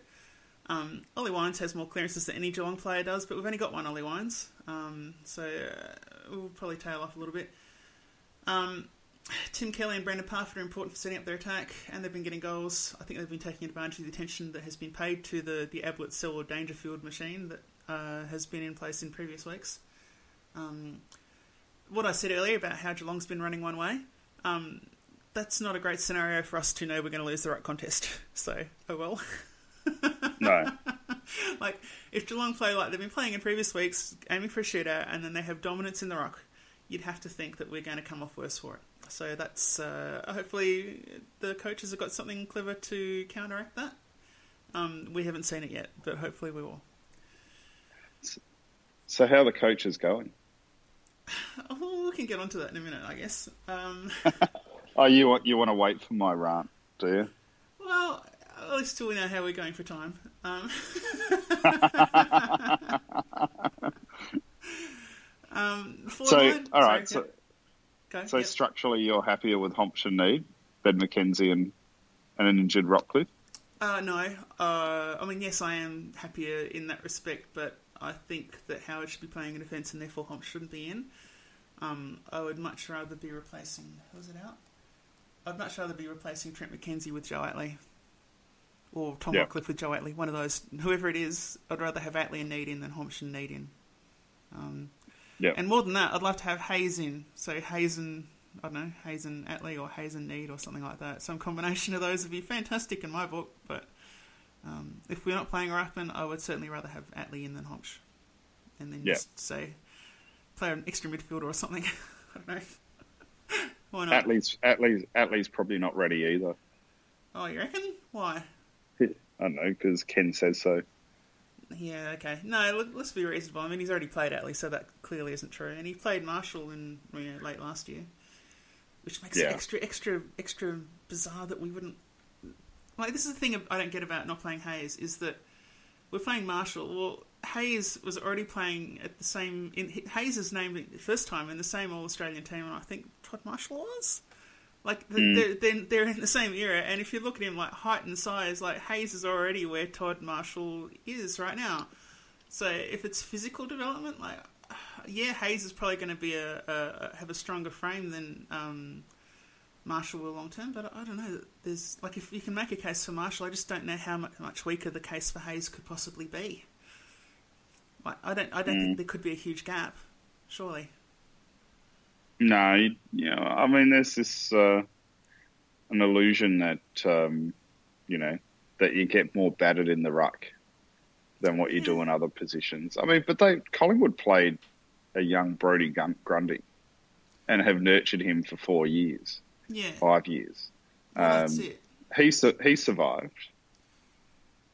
S3: Um, Ollie Wines has more clearances than any Geelong player does, but we've only got one Ollie Wines, um, so uh, we'll probably tail off a little bit. Um, Tim Kelly and Brandan Parfitt are important for setting up their attack, and they've been getting goals. I think they've been taking advantage of the attention that has been paid to the, the Ablett or Dangerfield machine that uh, has been in place in previous weeks. Um, what I said earlier about how Geelong's been running one way, um, that's not a great scenario for us to know we're going to lose the right contest. So, oh well.
S4: No,
S3: like if Geelong play like they've been playing in previous weeks, aiming for a shooter, and then they have dominance in the rock, you'd have to think that we're going to come off worse for it. So that's uh, hopefully the coaches have got something clever to counteract that. Um, we haven't seen it yet, but hopefully we will.
S4: so how are the coaches going?
S3: Oh, we can get onto that in a minute, I guess. Um,
S4: Oh, you want you want to wait for my rant, do you?
S3: well, at least till we know how we're going for time. Um, um,
S4: So,
S3: forward-
S4: all right.
S3: sorry,
S4: So,
S3: go,
S4: so
S3: yep.
S4: structurally, you're happier with Hompshire Neade, Ben McKenzie, and and an injured Rockliff.
S3: Uh, no. Uh, I mean, yes, I am happier in that respect, but I think that Howard should be playing in defence and therefore Hump shouldn't be in. Um, I would much rather be replacing. Who's it out? I'd much rather be replacing Trent McKenzie with Joe Atley. Or Tom. Rockliff with Joe Atley. One of those. Whoever it is, I'd rather have Atley and Neade in than Hump and Neade in. Um,
S4: Yeah.
S3: and more than that, I'd love to have Hayes in. So Hayes and, I don't know, Hayes and Atley or Hayes and Neade or something like that. Some combination of those would be fantastic in my book, but um, if we're not playing Ruckman, I would certainly rather have Atley in than Hombsch. And then
S4: Yeah.
S3: just say, play an extra midfielder or something. I don't know. Why not?
S4: Atley's Atley's Atley's probably not ready either.
S3: Oh, you reckon? Why?
S4: I don't know because Ken says so.
S3: Yeah, okay. No, look, let's be reasonable. I mean, he's already played Atley, so that clearly isn't true. And he played Marshall in you know, late last year, which makes
S4: Yeah.
S3: it extra, extra, extra bizarre that we wouldn't. Like, this is the thing I don't get about not playing Hayes is that we're playing Marshall. Well, Hayes was already playing at the same. In, Hayes is named the first time in the same All Australian team, and I think Todd Marshall was. Like they're, they're they're in the same era, and if you look at him like height and size, like Hayes is already where Todd Marshall is right now. So if it's physical development, like yeah, Hayes is probably going to be a, a, a have a stronger frame than um, Marshall will long term. But I don't know. There's like if you can make a case for Marshall, I just don't know how much, much weaker the case for Hayes could possibly be. Like I don't I don't think there could be a huge gap. Surely.
S4: No, you, you know, I mean, there's this uh, an illusion that um, you know that you get more battered in the ruck than what you do in other positions. I mean, but they Collingwood played a young Brodie Grundy and have nurtured him for four years,
S3: Yeah.
S4: five years.
S3: Well, that's
S4: Um,
S3: it.
S4: He su- he survived.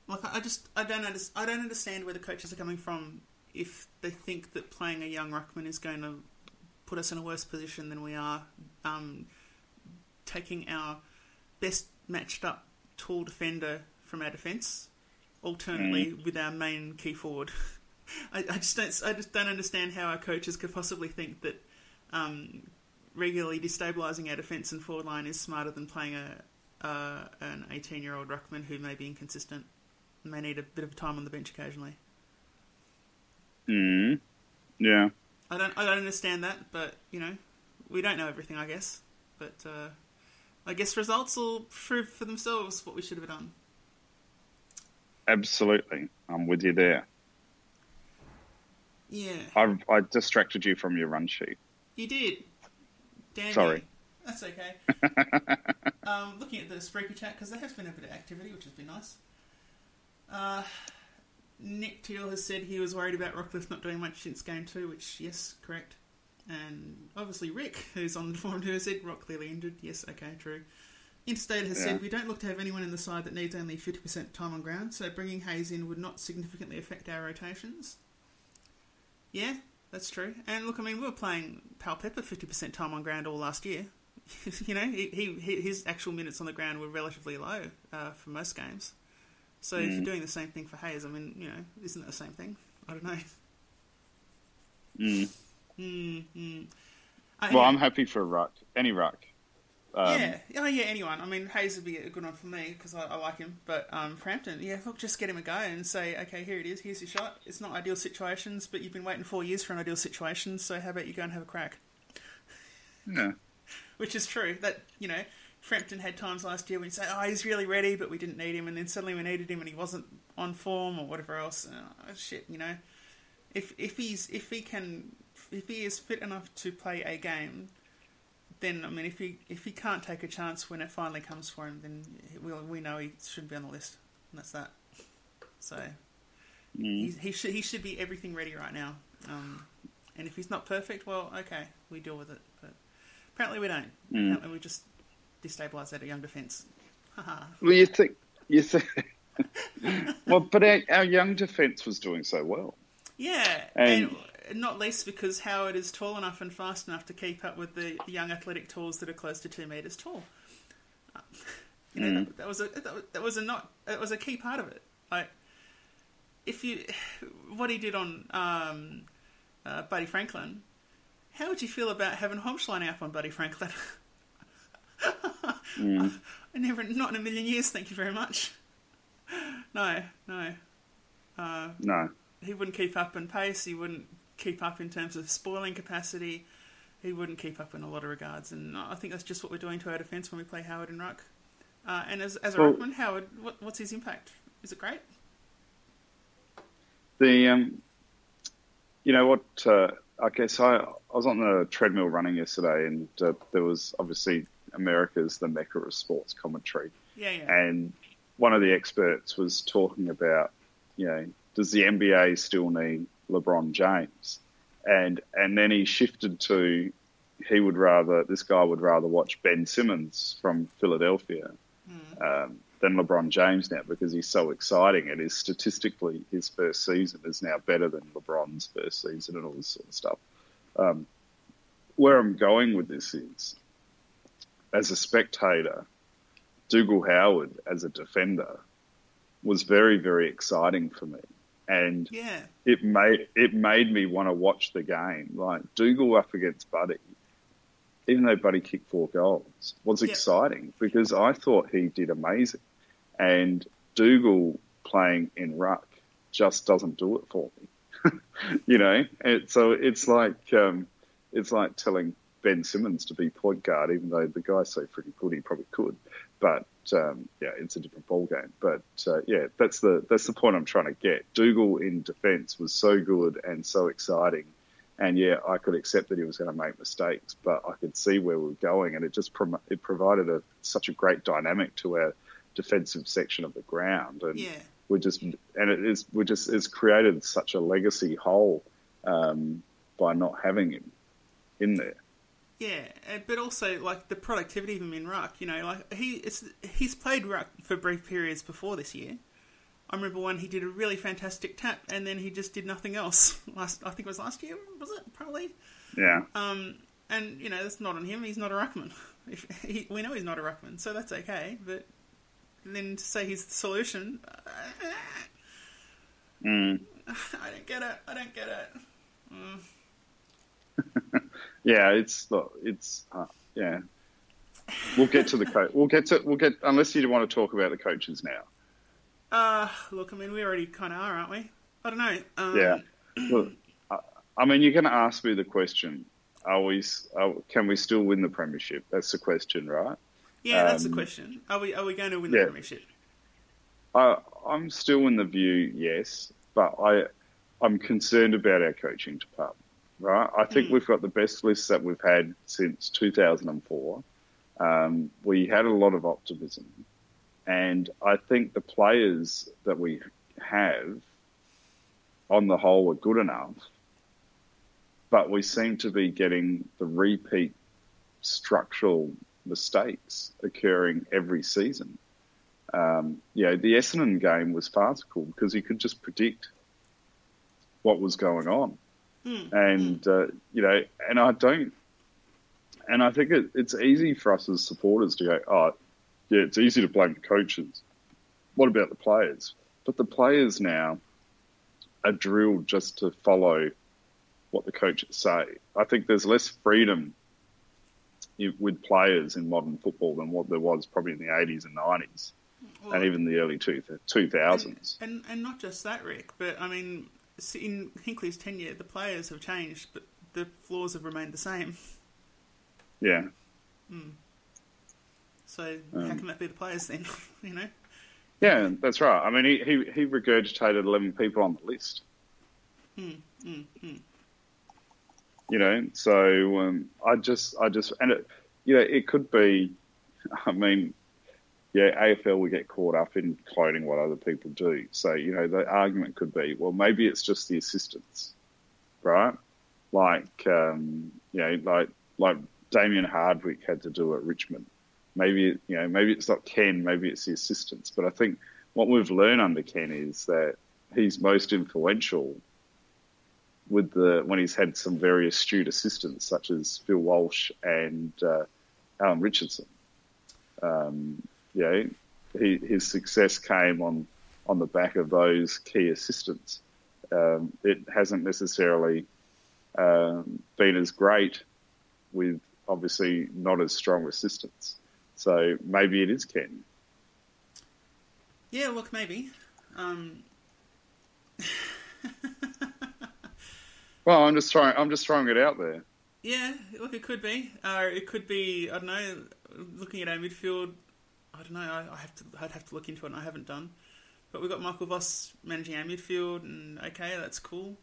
S3: Like I just I don't under, I don't understand where the coaches are coming from if they think that playing a young ruckman is going to put us in a worse position than we are. Um, taking our best matched up tall defender from our defence, alternately with our main key forward. I, I just don't I just don't understand how our coaches could possibly think that um, regularly destabilising our defence and forward line is smarter than playing a uh, an 18 year old ruckman who may be inconsistent and may need a bit of time on the bench occasionally.
S4: Mm. Yeah.
S3: I don't I don't understand that, but you know we don't know everything. I guess But uh, I guess results will prove for themselves what we should have done.
S4: Absolutely, I'm with you there.
S3: Yeah,
S4: I I distracted you from your run sheet.
S3: you did. Damn
S4: Sorry.
S3: That's okay. um, looking at the Spreaker chat, because there has been a bit of activity, which has been nice. Uh, Nick Teal has said he was worried about Rockliff not doing much since game two, which, yes, correct. And obviously Rick, who's on the forum, who has said Rock clearly injured. Yes, okay, true. Interstate has
S4: Yeah.
S3: said we don't look to have anyone in the side that needs only 50% time on ground, so bringing Hayes in would not significantly affect our rotations. Yeah, that's true. And look, I mean, we were playing Powell-Pepper 50% time on ground all last year. you know, he, he, his actual minutes on the ground were relatively low uh, for most games. So if you're doing the same thing for Hayes, I mean, you know, isn't it the same thing? I don't know.
S4: Mm.
S3: Mm, mm. Uh,
S4: Well,
S3: anyway.
S4: I'm happy for a ruck, any ruck. Um,
S3: yeah, oh yeah, anyone. I mean, Hayes would be a good one for me because I, I like him. But um, Frampton, yeah, look, just get him a go and say, okay, here it is, here's your shot. It's not ideal situations, but you've been waiting four years for an ideal situation, so how about you go and have a crack?
S4: No.
S3: Which is true. That you know, Frampton had times last year when you say, oh, he's really ready, but we didn't need him, and then suddenly we needed him and he wasn't on form or whatever else. Oh, shit, you know. If if he's if he can if he is fit enough to play a game, then I mean, if he if he can't take a chance when it finally comes for him, then we we know he shouldn't be on the list, and that's that. So he, he should he should be everything ready right now. Um, and if he's not perfect, well, okay, we deal with it. But apparently we don't. Apparently we just destabilise that at young defence.
S4: Well, you think you think. well, but our, our young defence was doing so well.
S3: Yeah,
S4: And-
S3: and, not least because Howard is tall enough and fast enough to keep up with the young athletic tools that are close to two meters tall. Uh, You know, that, that was a that was- that was a not that was a key part of it. Like, if you what he did on um, uh, Buddy Franklin, how would you feel about having Hombsch lining up on Buddy Franklin? I never, not in a million years. Thank you very much. No, no
S4: No,
S3: he wouldn't keep up in pace. He wouldn't keep up in terms of spoiling capacity. He wouldn't keep up in a lot of regards, and I think that's just what we're doing to our defence when we play Howard and Ruck. Uh, and as as a
S4: Well-
S3: ruckman, Howard, what, what's his impact? Is it great?
S4: the um, you know what? Uh, I guess I, I was on the treadmill running yesterday, and uh, there was obviously America's the mecca of sports commentary,
S3: Yeah, yeah,
S4: and one of the experts was talking about, you know, does the NBA still need LeBron James? And and then he shifted to he would rather this guy would rather watch Ben Simmons from Philadelphia um, than LeBron James now because he's so exciting and is statistically his first season is now better than LeBron's first season and all this sort of stuff. Um, where I'm going with this is, as a spectator, Dougal Howard as a defender was very, very exciting for me. And
S3: yeah,
S4: it made it made me want to watch the game. Like Dougal up against Buddy, even though Buddy kicked four goals, was
S3: Yeah.
S4: exciting because I thought he did amazing. And Dougal playing in ruck just doesn't do it for me. you know, and so it's like um, it's like telling Ben Simmons to be point guard, even though the guy's so freaking good, he probably could. But um, yeah, it's a different ball game. But uh, yeah, that's the that's the point I'm trying to get. Dougal in defence was so good and so exciting, and yeah, I could accept that he was going to make mistakes, but I could see where we were going, and it just prom- it provided a such a great dynamic to our defensive section of the ground, and
S3: yeah.
S4: we just and it is we just it's created such a legacy hole um, by not having him in there.
S3: Yeah, uh, but also like the productivity of him in ruck. You know, like he it's he's played ruck for brief periods before this year. I remember one he did a really fantastic tap, and then he just did nothing else. Last I think it was last year, was it? Probably.
S4: Yeah.
S3: Um, and you know that's not on him. He's not a ruckman. If he, we know he's not a ruckman, so that's okay. But then to say he's the solution,
S4: Mm.
S3: I don't get it. I don't get it.
S4: Yeah, it's it's uh, yeah. We'll get to the coach. We'll get to we'll get unless you want to talk about the coaches now.
S3: Uh, look, I mean, we already kind of are, aren't we? I don't know. Um,
S4: Yeah. Look, I, I mean, you're going to ask me the question: are we? Are, can we still win the premiership? That's the question, right?
S3: Yeah, that's the
S4: Um,
S3: question. Are we are we going to win
S4: yeah.
S3: the premiership?
S4: I, I'm still in the view, yes, but I, I'm concerned about our coaching department. Right, I think we've got the best list that we've had since 2004. Um, we had a lot of optimism, and I think the players that we have, on the whole, are good enough. But we seem to be getting the repeat structural mistakes occurring every season um, you know, the Essendon game was farcical because you could just predict what was going on. And, uh, you know, and I don't, and I think it, it's easy for us as supporters to go, oh, yeah, it's easy to blame the coaches. What about the players? But the players now are drilled just to follow what the coaches say. I think there's less freedom with players in modern football than what there was probably in the 80s and 90s
S3: Well,
S4: and even the early two, 2000s.
S3: And and not just that, Rick. But I mean, in Hinkley's tenure, the players have changed, but the flaws have remained the same.
S4: Yeah.
S3: So how
S4: Um,
S3: can that be the players then? you know.
S4: Yeah, that's right. I mean, he, he, he regurgitated 11 people on the list. You know, so um, I just, I just, and it, you know, it could be, I mean, yeah, AFL will get caught up in cloning what other people do. So, you know, the argument could be, well, maybe it's just the assistants, right? Like, um, you know, like, like Damien Hardwick had to do at Richmond. Maybe, you know, maybe it's not Ken, maybe it's the assistants. But I think what we've learned under Ken is that he's most influential with the when he's had some very astute assistants such as Phil Walsh and uh, Alan Richardson. Um, you know, he, his success came on on the back of those key assistants. Um, it hasn't necessarily um, been as great with obviously not as strong assistants. So maybe it is Ken.
S3: Yeah, look, maybe. Um,
S4: Well, I'm just trying. I'm just throwing it out there.
S3: yeah, look, it could be. Uh, it could be. I don't know. Looking at our midfield, I don't know. I, I have to. I'd have to look into it. and I haven't done. But we've got Michael Voss managing our midfield, and okay, that's cool.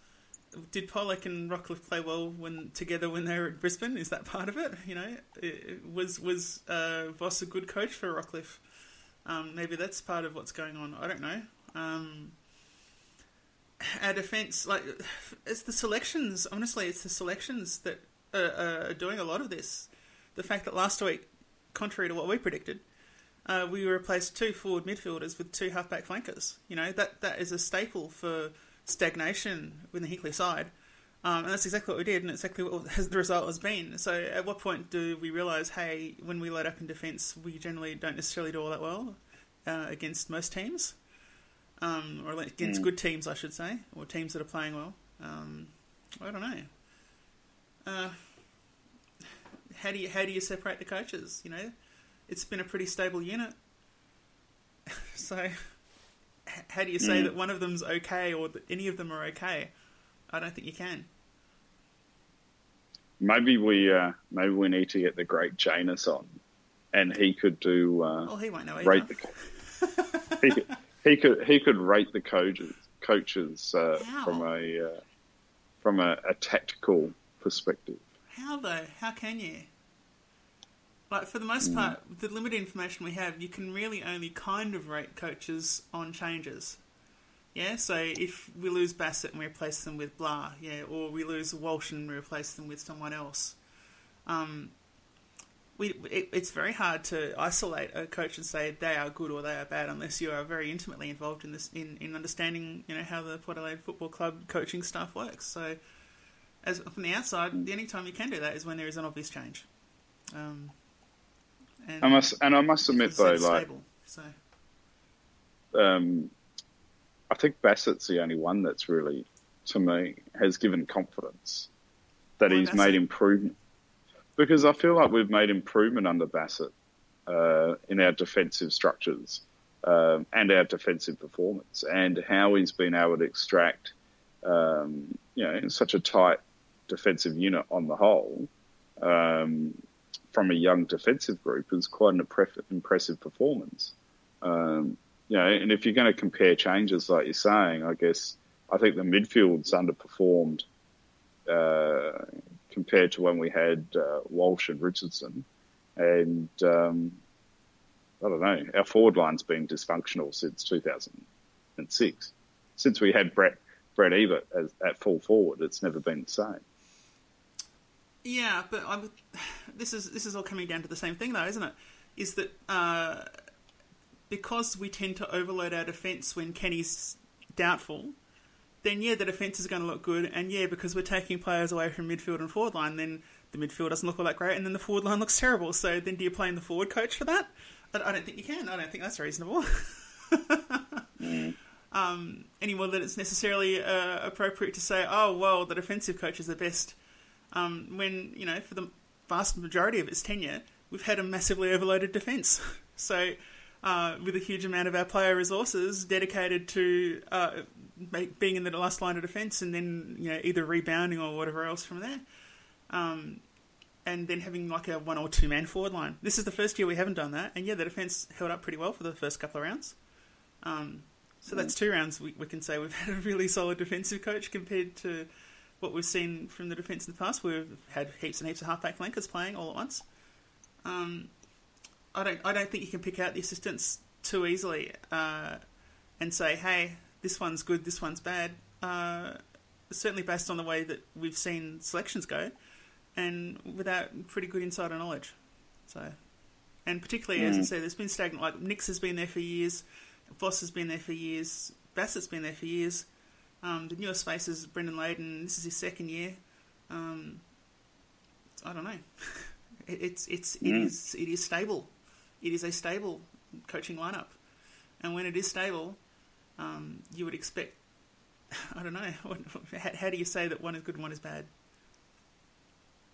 S3: Did Polec and Rockliff play well when together when they were at Brisbane? Is that part of it? You know, it, it- was was uh, Voss a good coach for Rockliff? Um, maybe that's part of what's going on. I don't know. Um, our defence, like, it's the selections. Honestly, it's the selections that are, are doing a lot of this. The fact that last week, contrary to what we predicted, uh, we replaced two forward midfielders with two halfback flankers. You know that that is a staple for stagnation within the Hinkley side, um, and that's exactly what we did, and exactly what has, the result has been. So, at what point do we realise, hey, when we load up in defence, we generally don't necessarily do all that well uh, against most teams, um, or against good teams, I should say, or teams that are playing well. Um, I don't know. Uh, how do you how do you separate the coaches? You know, it's been a pretty stable unit. so, how do you say that one of them's okay or that any of them are okay? I don't think you can.
S4: Maybe we uh, maybe we need to get the great Janus on, and he could do uh,
S3: Well, he won't know either.
S4: rate the he, could- he could he could rate the coaches coaches uh, from a uh, from a, a tactical perspective.
S3: How though? How can you? Like for the most part, with the limited information we have, you can really only kind of rate coaches on changes. Yeah, so if we lose Bassett and we replace them with Blah, yeah, or we lose Walsh and we replace them with someone else, um, we it, it's very hard to isolate a coach and say they are good or they are bad unless you are very intimately involved in this in, in understanding you know how the Port Adelaide Football Club coaching staff works. So as from the outside, the only time you can do that is when there is an obvious change. Um, and
S4: I must and I must admit though, like
S3: stable, so
S4: um, I think Bassett's the only one that's really, to me, has given confidence that
S3: Why
S4: he's
S3: Bassett?
S4: made improvement. Because I feel like we've made improvement under Bassett uh, in our defensive structures um, and our defensive performance, and how he's been able to extract, um, you know, in such a tight defensive unit on the whole, um, from a young defensive group, is quite an impressive performance. Um, you know, and if you're going to compare changes like you're saying, I guess I think the midfield's underperformed uh, compared to when we had uh, Walsh and Richardson, and um, I don't know, our forward line's been dysfunctional since 2006. Since we had Brett Brett Ebert as, at full forward, it's never been the same.
S3: Yeah, but I would, this is this is all coming down to the same thing, though, isn't it? Is that uh, because we tend to overload our defence when Kenny's doubtful, then yeah, the defence is going to look good, and yeah, because we're taking players away from midfield and forward line, then the midfield doesn't look all that great, and then the forward line looks terrible. So then, do you play in the forward coach for that? I, I don't think you can. I don't think that's reasonable. um, any more than it's necessarily uh, appropriate to say, oh well, the defensive coach is the best. Um, when you know, for the vast majority of its tenure, we've had a massively overloaded defence. so, uh, with a huge amount of our player resources dedicated to uh, being in the last line of defence, and then you know either rebounding or whatever else from there, um, and then having like a one or two man forward line. This is the first year we haven't done that, and yeah, the defence held up pretty well for the first couple of rounds. Um, so that's two rounds we, we can say we've had a really solid defensive coach compared to what we've seen from the defence in the past. We've had heaps and heaps of halfback flankers playing all at once. Um, I don't I don't think you can pick out the assistants too easily uh, and say, hey, this one's good, this one's bad. Uh, certainly based on the way that we've seen selections go, and without pretty good insider knowledge. So, and particularly as I say, there's been stagnant. Like Nicks has been there for years. Voss has been there for years. Bassett's been there for years. Um, the newest face is Brendan Layden. This is his second year. Um, I don't know. It, it's it's it is it is stable. It is a stable coaching lineup, and when it is stable, um, you would expect. I don't know. What, how, how do you say that one is good and one is bad?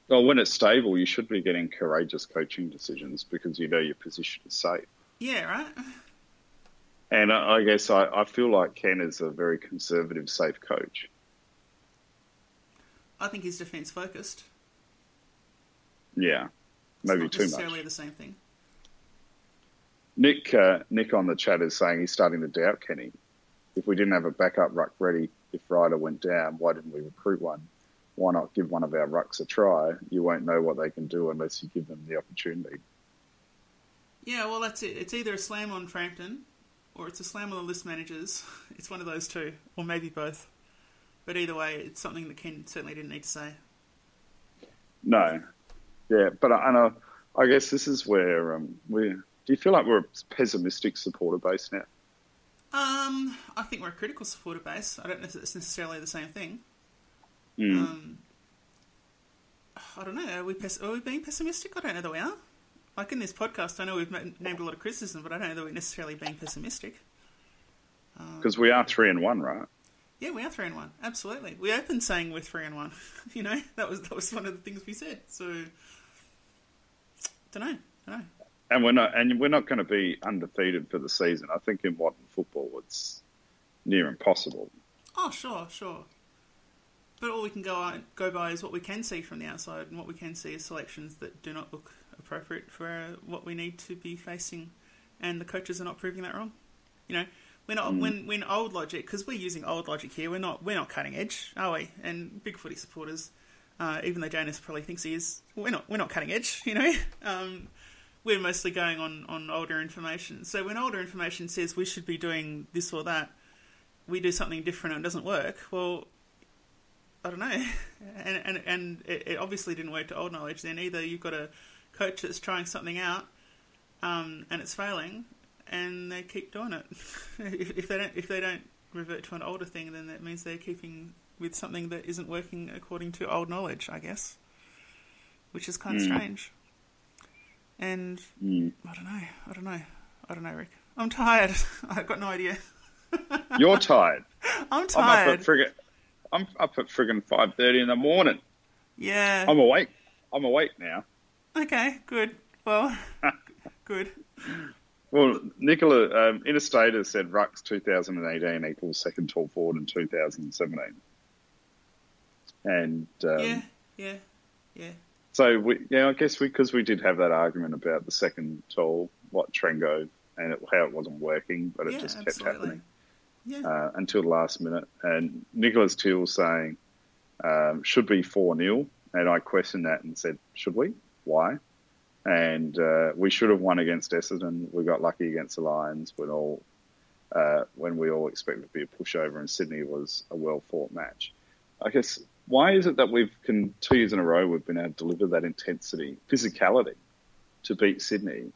S4: Well, when it's stable, you should be getting courageous coaching decisions because you know your position is safe.
S3: Yeah, right.
S4: And I, I guess I, I feel like Ken is a very conservative, safe coach.
S3: I think he's defence focused.
S4: Yeah, maybe too
S3: necessarily
S4: much.
S3: the same thing.
S4: Nick, uh, Nick on the chat is saying he's starting to doubt Kenny. If we didn't have a backup ruck ready, if Ryder went down, why didn't we recruit one? Why not give one of our rucks a try? You won't know what they can do unless you give them the opportunity.
S3: Yeah, well, that's it. It's either a slam on Frampton or it's a slam on the list managers. It's one of those two, or maybe both. But either way, it's something that Ken certainly didn't need to say.
S4: No, yeah, but I, and I, I guess this is where um, we. Do you feel like we're a pessimistic supporter base now?
S3: Um, I think we're a critical supporter base. I don't know if it's necessarily the same thing.
S4: Mm.
S3: Um, I don't know. Are we, pes- are we being pessimistic? I don't know that we are. Like in this podcast, I know we've named a lot of criticism, but I don't know that we're necessarily being pessimistic.
S4: Um, because we are three and one, right?
S3: Yeah, we are three and one. Absolutely. We opened saying we're three and one. you know, that was that was one of the things we said. So, don't know. Don't know.
S4: And we're not, and we're not going to be undefeated for the season. I think in modern football, it's near impossible.
S3: Oh, sure, sure. But all we can go on, go by is what we can see from the outside, and what we can see is selections that do not look appropriate for uh, what we need to be facing, and the coaches are not proving that wrong. You know, we're not when when old logic because we're using old logic here. We're not we're not cutting edge, are we? And big footy supporters, uh, even though Jonas probably thinks he is, we're not we're not cutting edge. You know, um, we're mostly going on on older information. So when older information says we should be doing this or that, we do something different and it doesn't work. Well, I don't know, and and and it, it obviously didn't work to old knowledge. Then either you've got a coach that's trying something out, um, and it's failing, and they keep doing it. if, if they don't if they don't revert to an older thing, then that means they're keeping with something that isn't working according to old knowledge, I guess, which is kind of strange. And
S4: Mm.
S3: I don't know, I don't know, I don't know, Rick. I'm tired. I've got no idea.
S4: You're tired.
S3: I'm
S4: I'm up
S3: tired.
S4: at friggin', I'm up at friggin' five thirty in the morning.
S3: yeah.
S4: I'm awake. I'm awake now.
S3: Okay, good. Well, good.
S4: Well, Nicola, um, Interstate has said Rux 2018 equals second tall forward in 2017. And um,
S3: yeah, yeah, yeah.
S4: so we, yeah, I guess because we, did have that argument about the second tool, what Trengove, and it, how it wasn't working, but it
S3: yeah,
S4: just kept
S3: absolutely.
S4: happening
S3: Yeah,
S4: uh, until the last minute. And Nicholas Teal saying um, should be four 0 and I questioned that and said, should we? Why? And uh, we should have won against Essendon. We got lucky against the Lions when all uh, when we all expected to be a pushover, and Sydney was a well fought match. I guess why is it that we've can two years in a row we've been able to deliver that intensity, physicality, to beat Sydney,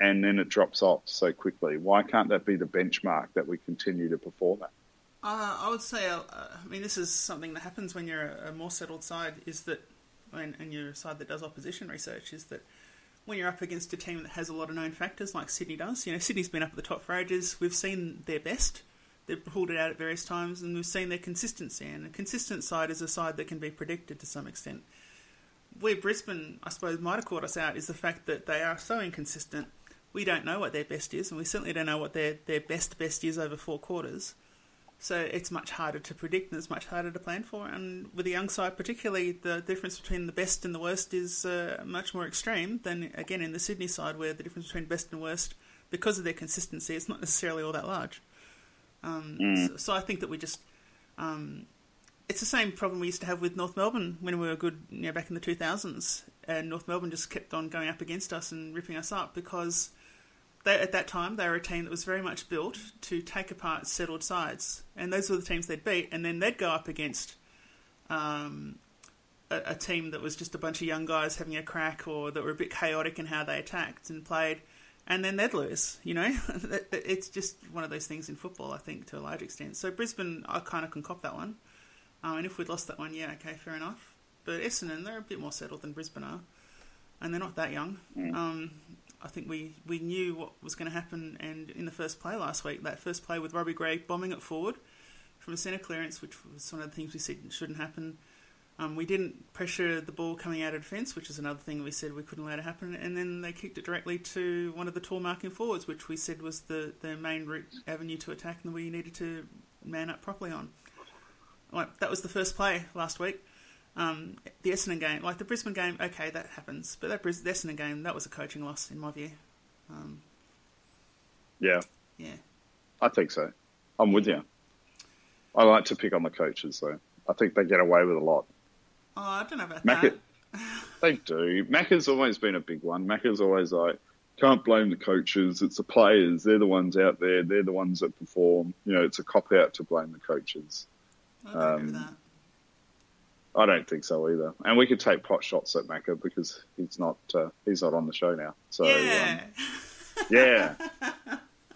S4: and then it drops off so quickly? Why can't that be the benchmark that we continue to perform at?
S3: Uh, I would say, uh, I mean, this is something that happens when you're a, a more settled side. Is that, and, and you're a side that does opposition research, is that when you're up against a team that has a lot of known factors, like Sydney does. You know, Sydney's been up at the top for ages. We've seen their best. They've pulled it out at various times, and we've seen their consistency. And a consistent side is a side that can be predicted to some extent. Where Brisbane, I suppose, might have caught us out is the fact that they are so inconsistent. We don't know what their best is, and we certainly don't know what their, their best best is over four quarters. So it's much harder to predict and it's much harder to plan for. And with the young side, particularly, the difference between the best and the worst is uh, much more extreme than, again, in the Sydney side, where the difference between best and worst, because of their consistency, it's not necessarily all that large. Um, so, so I think that we just. Um, it's the same problem we used to have with North Melbourne when we were good you know, back in the 2000s. And North Melbourne just kept on going up against us and ripping us up because they, at that time, they were a team that was very much built to take apart settled sides, and those were the teams they'd beat, and then they'd go up against um, a, a team that was just a bunch of young guys having a crack, or that were a bit chaotic in how they attacked and played, and then they'd lose. You know, it's just one of those things in football, I think, to a large extent. So Brisbane, I kind of can cop that one, um, and if we'd lost that one, yeah, okay, fair enough. But Essendon, they're a bit more settled than Brisbane are, and they're not that young. Um, I think we, we knew what was going to happen, and in the first play last week, that first play with Robbie Gray bombing it forward from a centre clearance, which was one of the things we said shouldn't happen. Um, we didn't pressure the ball coming out of defence, which is another thing we said we couldn't allow to happen, and then they kicked it directly to one of the tall marking forwards, which we said was the, the main route avenue to attack and we needed to man up properly on. Like, that was the first play last week. Um, the Essendon game, like the Brisbane game, okay, that happens, but that Bris- the Essendon game, that was a coaching loss in my view. Um,
S4: Yeah,
S3: yeah,
S4: I think so. I'm with you. I like to pick on the coaches, though. I think they get away with a lot.
S3: oh, I don't know about
S4: Macca,
S3: that.
S4: they do. Macca's always been a big one. Mac Macca's always like, can't blame the coaches. It's the players. They're the ones out there. They're the ones that perform. You know, it's a cop out to blame the coaches.
S3: I agree with
S4: um,
S3: that.
S4: I don't think so either. And we could take pot shots at Macca because he's not uh, he's not on the show now. So
S3: Yeah,
S4: um, yeah,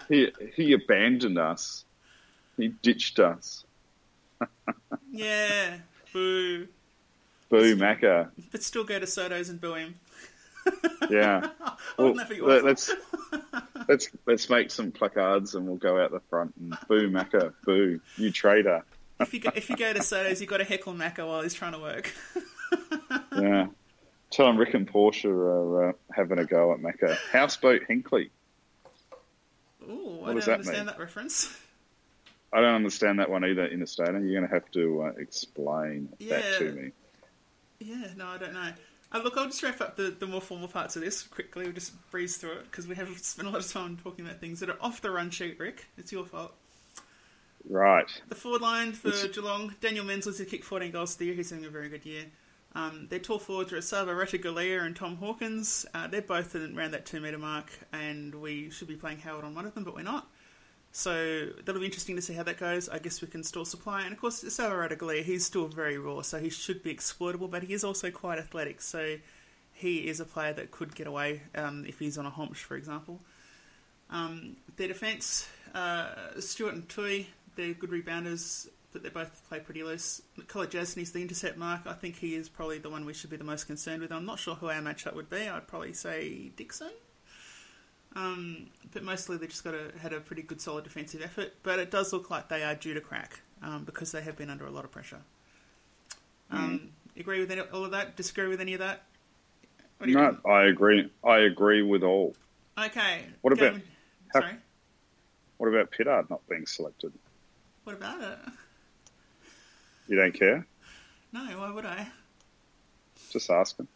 S4: he he abandoned us. He ditched us.
S3: yeah, boo.
S4: Boo, Macca.
S3: But still go to Soto's and boo him.
S4: Yeah. Well, let, let's let's let's make some placards and we'll go out the front and boo Macca, boo, you traitor.
S3: If you go, if you go to Soto's, you've got to heckle Macca while he's trying to work.
S4: Yeah. Tell him Rick and Portia are uh, having a go at Macca. Houseboat Hinkley.
S3: Ooh, I
S4: does
S3: don't understand
S4: mean?
S3: that reference.
S4: I don't understand that one either, Interstate. You're going to have to uh, explain that to me.
S3: Yeah, no, I don't know. Uh, look, I'll just wrap up the, the more formal parts of this quickly. We'll just breeze through it because we have spent a lot of time talking about things that are off the run sheet, Rick. It's your fault.
S4: Right.
S3: The forward line for
S4: It's-
S3: Geelong, Daniel Menzel's kicked 14 goals for the year. He's having a very good year. Um, their tall forwards are Esava Ratugolea and Tom Hawkins. Uh, they're both around that two metre mark, and we should be playing Howard on one of them, but we're not. So that'll be interesting to see how that goes. I guess we can store supply. And of course, Esava Ratugolea, he's still very raw, so he should be exploitable, but he is also quite athletic. So he is a player that could get away um, if he's on a Hombsch, for example. Um, their defence, uh, Stewart and Tuohy, they're good rebounders, but they both play pretty loose. Kolodjashnij's the intercept mark. I think he is probably the one we should be the most concerned with. I'm not sure who our matchup would be. I'd probably say Dixon. Um, but mostly they just got a, had a pretty good solid defensive effort. But it does look like they are due to crack um, because they have been under a lot of pressure. Um, Agree with any, all of that? Disagree with any of that?
S4: No,
S3: reckon?
S4: I agree. I agree with all.
S3: Okay.
S4: What about- how-
S3: Sorry.
S4: What about Pittard not being selected?
S3: What about it?
S4: You don't care?
S3: No, why would I?
S4: Just asking.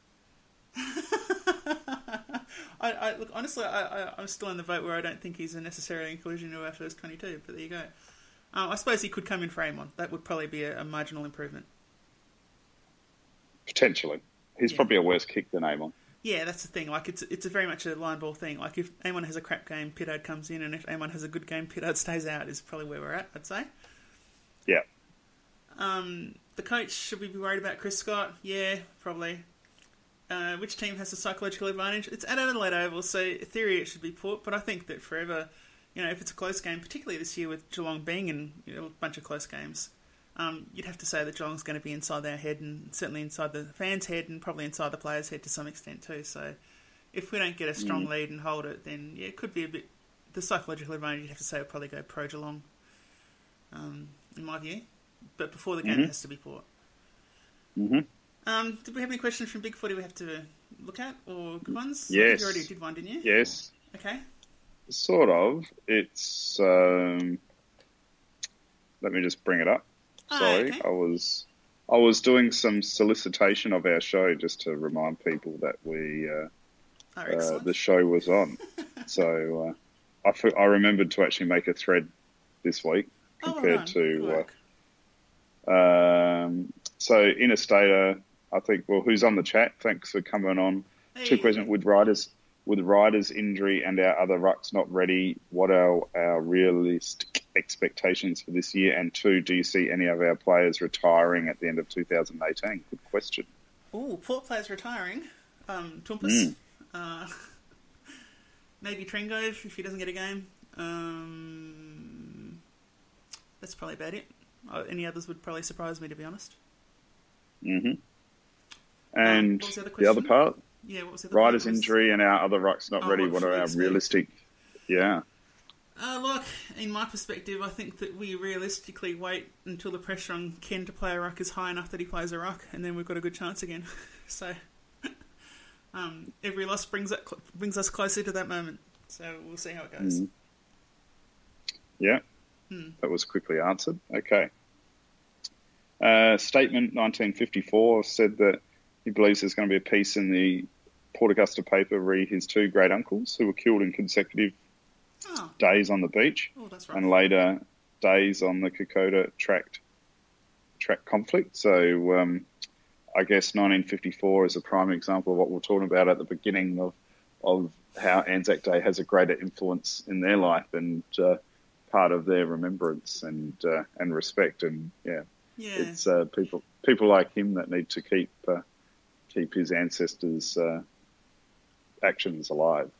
S3: I, I look honestly, I, I, I'm still in the vote where I don't think he's a necessary inclusion in our first 22. But there you go. Um, I suppose he could come in for Amon. That would probably be a, a marginal improvement.
S4: Potentially. He's
S3: Yeah.
S4: probably a worse kick than Amon.
S3: Yeah, that's the thing. Like it's it's a very much a line ball thing. Like if Amon has a crap game, Pittard comes in, and if Amon has a good game, Pittard stays out. Is probably where we're at. I'd say.
S4: Yeah.
S3: Um, the coach should we be worried about Chris Scott? Yeah, probably. Uh, which team has the psychological advantage? It's at Adelaide Oval, so in theory it should be Port. But I think that forever, you know, if it's a close game, particularly this year with Geelong being in you know, a bunch of close games, um, you'd have to say that Geelong's going to be inside their head and certainly inside the fans' head and probably inside the players' head to some extent too. So if we don't get a strong lead and hold it, then yeah, it could be a bit. The psychological advantage, you'd have to say, would probably go pro Geelong, um, in my view. But before the game,
S4: Mhm.
S3: it has to be Port.
S4: Mhm.
S3: Um, did we have any questions from Big Footy we have to look at or good ones?
S4: Yes.
S3: you already did one, didn't you?
S4: Yes.
S3: Okay.
S4: Sort of. It's. Um, let me just bring it up.
S3: Ah,
S4: Sorry,
S3: okay.
S4: I was I was doing some solicitation of our show just to remind people that we uh,
S3: Oh,
S4: uh, the show was on. so uh, I f- I remembered to actually make a thread this week
S3: Oh,
S4: compared
S3: done. Good
S4: to. Uh, um, so Interstater, I think. Well, who's on the chat? Thanks for coming on. Two questions with riders. With Ryder's injury and our other rucks not ready, what are our realistic expectations for this year? And two, do you see any of our players retiring at the end of 2018? Good question.
S3: Ooh, Port players retiring. Um, Tumpus.
S4: Mm.
S3: Uh, maybe Trengove if if he doesn't get a game. Um, that's probably about it. Uh, any others would probably surprise me, to be honest.
S4: hmm And
S3: what was the other
S4: the other part,
S3: Yeah, what was the other Ryder's?
S4: Injury and our other rucks not
S3: Oh,
S4: ready.
S3: what
S4: What are our
S3: expect?
S4: realistic? Yeah.
S3: Uh, look, in my perspective, I think that we realistically wait until the pressure on Ken to play a ruck is high enough that he plays a ruck, and then we've got a good chance again. so, um, every loss brings it, brings us closer to that moment. So we'll see how it goes.
S4: Mhm. Yeah.
S3: Hmm.
S4: That was quickly answered. Okay. Uh, statement 1954 said that he believes there's going to be a piece in the Port Augusta paper re his two great uncles who were killed in consecutive
S3: Oh,
S4: days on the beach
S3: oh, right.
S4: and later days on the Kokoda tract track conflict. So um, I guess 1954 is a prime example of what we we're talking about at the beginning of of how Anzac Day has a greater influence in their life and uh, part of their remembrance and uh, and respect. And yeah,
S3: yeah,
S4: it's uh, people people like him that need to keep uh, keep his ancestors' uh, actions alive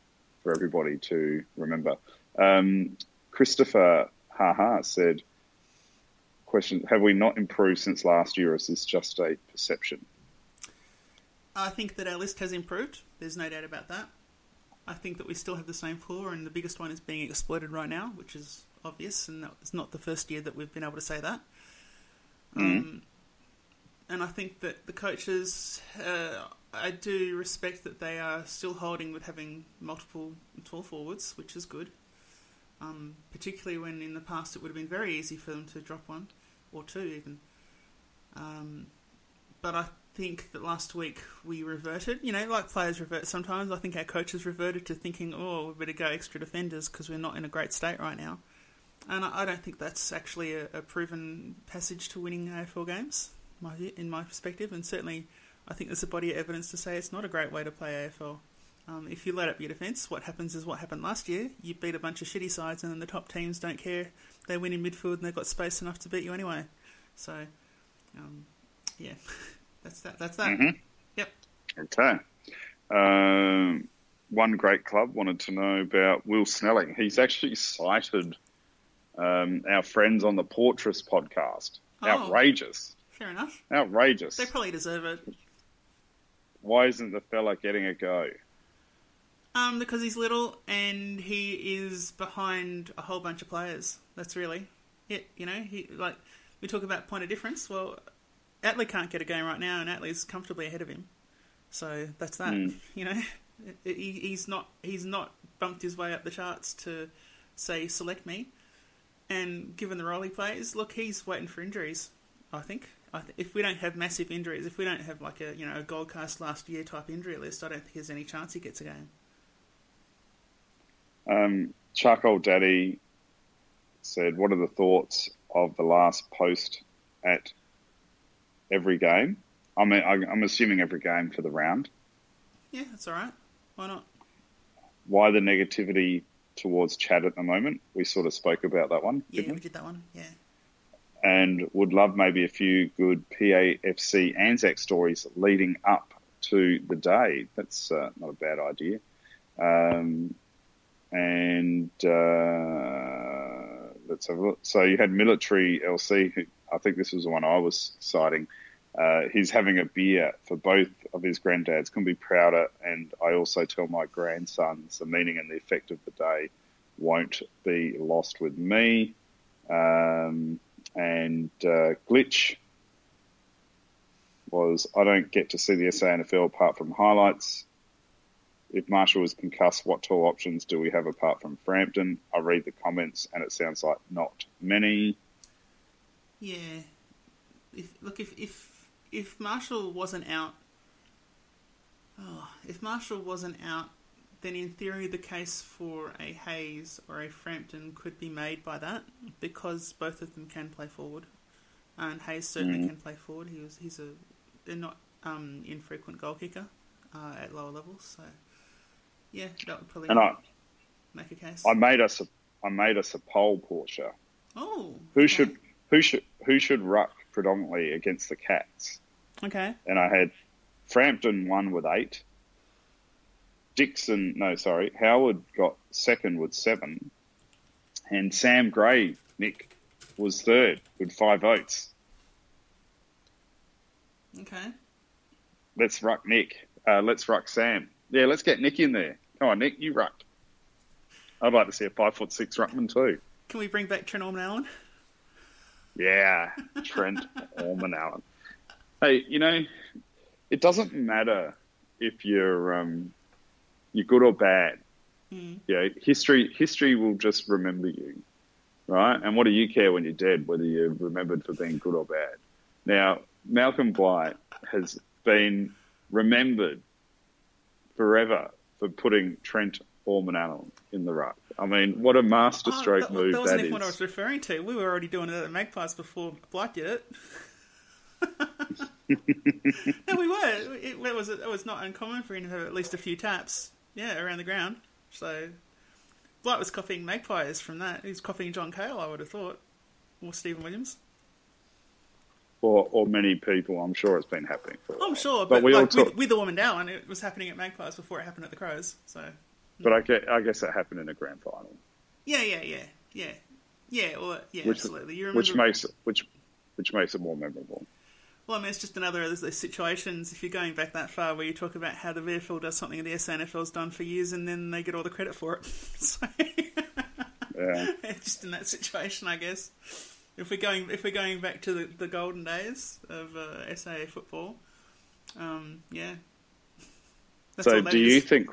S4: for everybody to remember. Um, Christopher Haha said, "Question: Have we not improved since last year? Or is this just a perception?"
S3: I think that our list has improved. There's no doubt about that. I think that we still have the same flaw, and the biggest one is being exploited right now, which is obvious, and it's not the first year that we've been able to say that. Um, and I think that the coaches, uh, I do respect that they are still holding with having multiple tall forwards, which is good. Um, particularly when in the past it would have been very easy for them to drop one or two even. Um, but I think that last week we reverted. You know, like players revert sometimes. I think our coaches reverted to thinking, oh, we better go extra defenders because we're not in a great state right now. And I, I don't think that's actually a, a proven passage to winning AFL games, my, in my perspective. And certainly, I think there's a body of evidence to say it's not a great way to play AFL. Um, if you let up your defence, what happens is what happened last year. You beat a bunch of shitty sides, and then the top teams don't care. They win in midfield, and they've got space enough to beat you anyway. So, um, yeah, that's that. That's that.
S4: Mhm.
S3: Yep.
S4: Okay. Um, one great club wanted to know about Will Snelling. He's actually cited um, our friends on the Portress podcast.
S3: Oh.
S4: Outrageous.
S3: Fair enough.
S4: Outrageous.
S3: They probably deserve it.
S4: Why isn't the fella getting a go?
S3: Um, because he's little and he is behind a whole bunch of players. That's really it. You know, he like we talk about point of difference. Well, Atley can't get a game right now, and Atley's comfortably ahead of him. So that's that.
S4: Mm.
S3: You know, he, he's not he's not bumped his way up the charts to say select me. And given the role he plays, look, he's waiting for injuries. I think I th- if we don't have massive injuries, if we don't have like a you know a Gold Coast last year type injury list, I don't think there's any chance he gets a game.
S4: Um, Charcoal Daddy said, "What are the thoughts of the last post at every game?" I mean, I'm assuming every game for the round.
S3: Yeah, that's all right. Why not?
S4: Why the negativity towards Chad at the moment? We sort of spoke about that one,
S3: Yeah, we
S4: we?
S3: did that one. Yeah.
S4: And would love maybe a few good PAFC Anzac stories leading up to the day. That's uh, not a bad idea. Um, and uh, let's have a look. So you had military LC. Who, I think this was the one I was citing. Uh, he's having a beer for both of his granddads. Couldn't be prouder. And I also tell my grandsons the meaning and the effect of the day won't be lost with me. Um, and uh, glitch was I don't get to see the SA SANFL apart from highlights. If Marshall is concussed, what tall options do we have apart from Frampton? I read the comments and it sounds like not many.
S3: Yeah. If look if if if Marshall wasn't out, oh, if Marshall wasn't out, then in theory the case for a Hayes or a Frampton could be made by that because both of them can play forward, and Hayes certainly
S4: Mhm.
S3: can play forward. He was he's a they're not um, infrequent goal kicker uh, at lower levels, so yeah, that would probably
S4: And I,
S3: make a case.
S4: I made us a, I made us a poll, Portia.
S3: oh,
S4: Who
S3: okay.
S4: should who should who should ruck predominantly against the Cats?
S3: Okay?
S4: and I had Frampton one with eight. Dixon, no, sorry, Howard got second with seven, and Sam Gray, Nick, was third with five votes.
S3: Okay.
S4: Let's ruck Nick. Uh, let's ruck Sam. Yeah, let's get Nick in there. Come on, Nick, you ruck. I'd like to see a five foot six ruckman too.
S3: Can we bring back Trent Ormond-Allen?
S4: Yeah, Trent Ormond-Allen. Hey, you know, it doesn't matter if you're um, you're good or bad.
S3: Mm.
S4: Yeah, history history will just remember you, right? And what do you care when you're dead, whether you're remembered for being good or bad? Now, Malcolm Blight has been remembered forever for putting Trent Ormond-Allen in the ruck. I mean, what a masterstroke
S3: Oh, that,
S4: move
S3: that wasn't
S4: that
S3: even what I was referring to. We were already doing it at Magpies before Blight did it. no, we were. It, it was it was not uncommon for him to have at least a few taps, yeah, around the ground. So Blight was copying Magpies from that. He was copying John Cahill, I would have thought, or Stephen Williams.
S4: Or, or many people, I'm sure it's been happening for.
S3: I'm sure,
S4: But
S3: but,
S4: we all
S3: like
S4: talk-
S3: with, with the woman Dallin, it was happening at Magpies before it happened at the Crows. So
S4: But I guess, I guess that happened in a grand final,
S3: yeah, yeah, yeah, yeah, yeah. Well, yeah,
S4: which
S3: absolutely. You remember
S4: which makes it which which makes it more memorable.
S3: Well, I mean, it's just another of those situations, if you're going back that far, where you talk about how the VFL does something the SANFL's done for years and then they get all the credit for it. so,
S4: Yeah.
S3: just in that situation, I guess. If we're going, if we're going back to the, the golden days of uh, SAA football, um, yeah. That's
S4: so do you think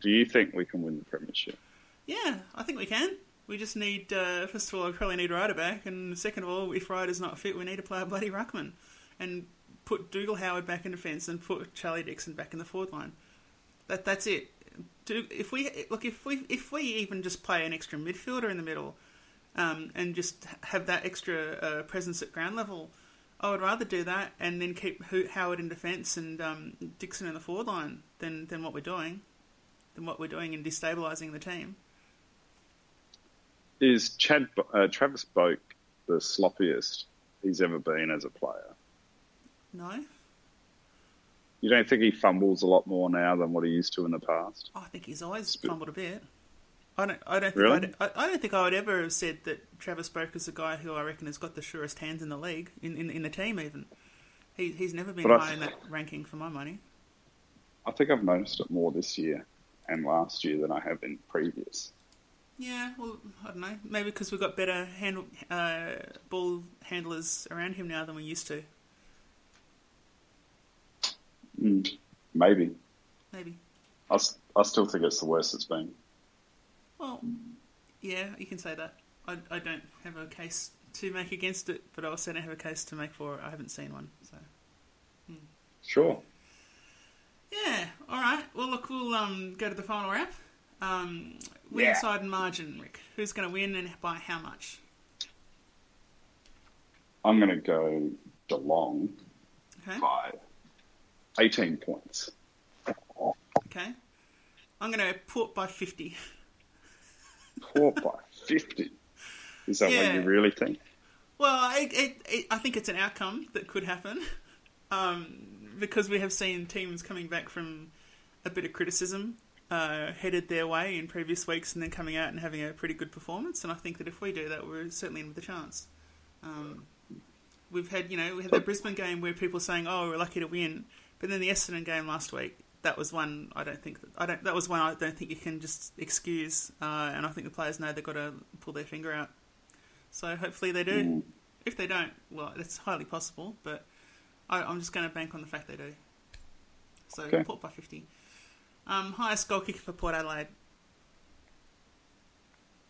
S4: do you think we can win the premiership?
S3: Yeah, I think we can. We just need, uh, first of all, we probably need Ryder back, and second of all, if Ryder's not fit, we need to play a bloody ruckman and put Dougal Howard back in defence and put Charlie Dixon back in the forward line. That that's it. If we look, if we if we even just play an extra midfielder in the middle, um, and just have that extra uh, presence at ground level, I would rather do that and then keep Howard in defence and um, Dixon in the forward line than than what we're doing, than what we're doing in destabilising the team.
S4: Is Chad uh, Travis Boak the sloppiest he's ever been as a player?
S3: No,
S4: You don't think he fumbles a lot more now than what he used to in the past?
S3: Oh, I think he's always fumbled a bit. I don't. I don't think.
S4: Really?
S3: I, I don't think I would ever have said that Travis is a guy who I reckon has got the surest hands in the league, in in, in the team even. He, he's never been
S4: But
S3: high
S4: th-
S3: in that ranking for my money.
S4: I think I've noticed it more this year and last year than I have in previous.
S3: Yeah, well, I don't know. Maybe because we've got better handle, uh, ball handlers around him now than we used to.
S4: Mm, maybe.
S3: Maybe.
S4: I still think it's the worst it's been.
S3: Well, yeah, you can say that. I, I don't have a case to make against it, but I also don't have a case to make for it. I haven't seen one. So
S4: Sure.
S3: yeah, all right. Well, look, we'll um, go to the final wrap. Um, win
S4: Yeah.
S3: side and margin, Rick. Who's going to win and by how much?
S4: I'm going to go Geelong
S3: Okay.
S4: by 18 points.
S3: Okay. I'm going to put by 50.
S4: Port by 50. Is that
S3: Yeah.
S4: what you really think?
S3: Well, it, it, it, I think it's an outcome that could happen um, because we have seen teams coming back from a bit of criticism uh, headed their way in previous weeks and then coming out and having a pretty good performance. And I think that if we do that, we're certainly in with a chance. Um, we've had, you know, we had that Brisbane game where people saying, "Oh, we're lucky to win," but then the Essendon game last week. That was one I don't think that, I don't. That was one I don't think you can just excuse, uh, and I think the players know they've got to pull their finger out. So hopefully they do. If they don't, well, it's highly possible, but I, I'm just going to bank on the fact they do. So
S4: Okay.
S3: Port by 50. Um, highest goal kicker for Port Adelaide.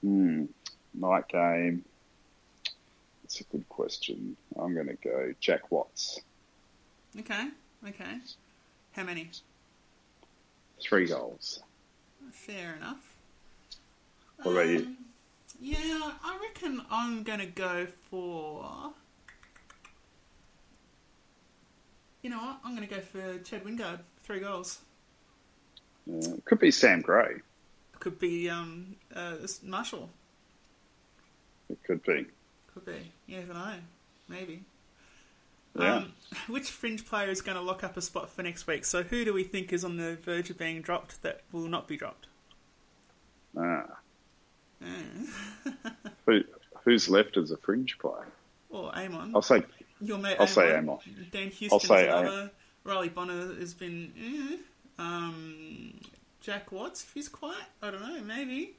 S4: Hmm. Night game. That's a good question. I'm going to go Jack Watts.
S3: Okay, okay. How many?
S4: Three goals.
S3: Fair enough.
S4: What about you?
S3: Um, Yeah, I reckon I'm going to go for. You know what? I'm going to go for Chad Wingard. Three goals.
S4: Uh, could be Sam Gray.
S3: Could be um, uh, Marshall.
S4: It could be.
S3: Could be. You never know. Maybe.
S4: Yeah.
S3: Um, which fringe player is going to lock up a spot for next week? So who do we think is on the verge of being dropped that will not be dropped?
S4: Ah.
S3: Uh,
S4: Who, who's left as a fringe player?
S3: or Amon.
S4: I'll say
S3: Your mate
S4: I'll say
S3: Amon.
S4: Amon.
S3: Dan Houston
S4: say
S3: is
S4: Am-
S3: another. Riley Bonner has been. Eh. Um, Jack Watts, if he's quiet, I don't know, maybe.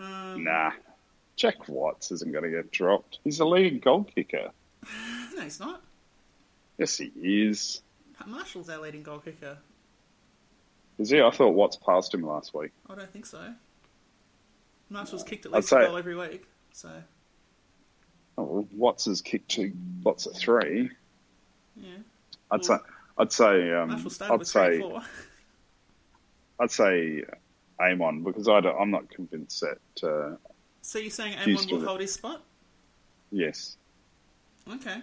S3: Um,
S4: nah. Jack Watts isn't going to get dropped. He's a leading goal kicker.
S3: No, he's not.
S4: Yes, he is.
S3: Marshall's our leading goal kicker.
S4: Is he? I thought Watts passed him last week.
S3: I don't think so. Marshall's kicked at least a goal every week, so
S4: Oh, well, Watts has kicked two. Watts at three.
S3: yeah.
S4: I'd
S3: Well,
S4: say. I'd say. Um,
S3: Marshall started
S4: I'd
S3: with
S4: say. I'd say Amon because I don't, I'm not convinced that. Uh,
S3: So you're saying Amon will hold his spot?
S4: yes,
S3: Okay,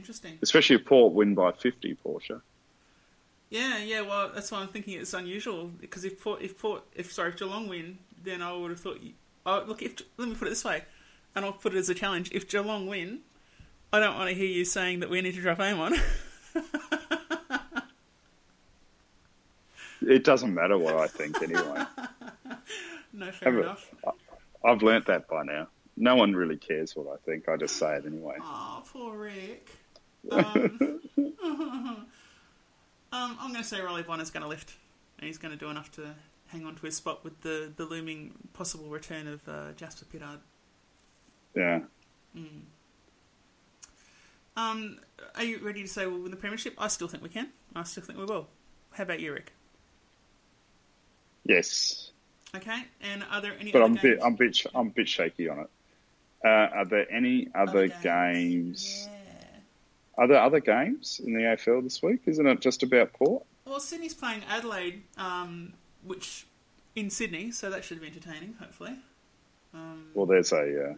S3: interesting.
S4: especially if Port win by 50, Portia.
S3: Yeah, yeah. Well, that's why I'm thinking it's unusual because if Port, if Port, if sorry, if Geelong win, then I would have thought. You, oh, look, if let me put it this way, and I'll put it as a challenge. If Geelong win, I don't want to hear you saying that we need to drop Amon.
S4: It doesn't matter what I think anyway.
S3: no, fair
S4: Have
S3: enough.
S4: I've learnt that by now. No one really cares what I think. I just say it anyway.
S3: Oh, poor Rick. Um, um, I'm going to say Riley Bonner's going to lift, and he's going to do enough to hang on to his spot with the, the looming possible return of uh, Jasper Pittard.
S4: Yeah.
S3: Um, are you ready to say we'll win the premiership? I still think we can. I still think we will. How about you, Rick?
S4: Yes.
S3: Okay, and are there any
S4: But
S3: other
S4: I'm
S3: games?
S4: bit, I'm bit, I'm bit shaky on it. Uh, are there any other,
S3: Other
S4: games?
S3: Yeah.
S4: Are there other games in the AFL this week? Isn't it just about Port?
S3: Well, Sydney's playing Adelaide, um, which in Sydney, so that should be entertaining. Hopefully. Um,
S4: Well, there's a, uh,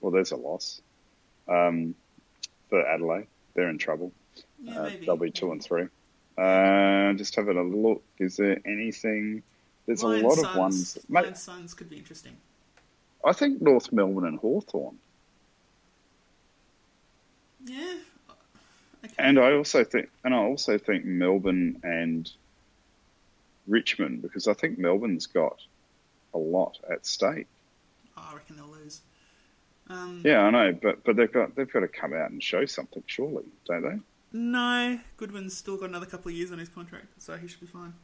S4: well, there's a loss. Um, for Adelaide, they're in trouble.
S3: yeah,
S4: Uh,
S3: maybe.
S4: they'll be two and three. Uh, just having a look. Is there anything? There's
S3: Lions,
S4: a lot
S3: Suns,
S4: of ones. Mate,
S3: Suns could be interesting.
S4: I think North Melbourne and Hawthorn.
S3: Yeah.
S4: And I also think, and I also think Melbourne and Richmond, because I think Melbourne's got a lot at stake.
S3: Oh, I reckon they'll lose. Um,
S4: Yeah, I know, but but they've got they've got to come out and show something, surely, don't they?
S3: No, Goodwin's still got another couple of years on his contract, so he should be fine.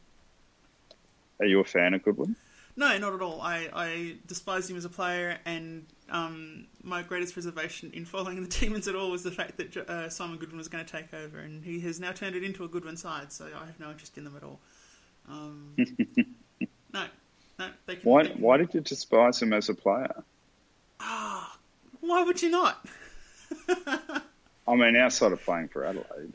S4: Are you a fan of Goodwin?
S3: No, not at all. I, I despise him as a player, and um, my greatest reservation in following the Demons at all was the fact that uh, Simon Goodwin was going to take over, and he has now turned it into a Goodwin side, so I have no interest in them at all. Um, no, no, they can.
S4: Why
S3: they can-
S4: why did you despise him as a player?
S3: Ah, Why would you not?
S4: I mean, outside of playing for Adelaide,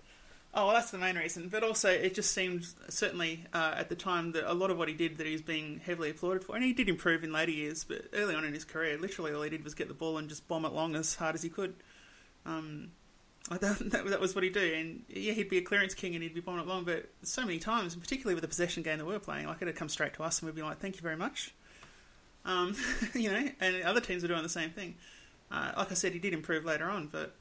S3: Oh, well, that's the main reason. But also, it just seemed, certainly uh, at the time, that a lot of what he did that he was being heavily applauded for. And he did improve in later years, but early on in his career, literally all he did was get the ball and just bomb it long as hard as he could. Um, that, that, that was what he'd do. And yeah, he'd be a clearance king and he'd be bombing it long, but so many times, particularly with the possession game that we were playing, like it'd come straight to us and we'd be like, thank you very much. Um, you know, and other teams were doing the same thing. Uh, like I said, he did improve later on, but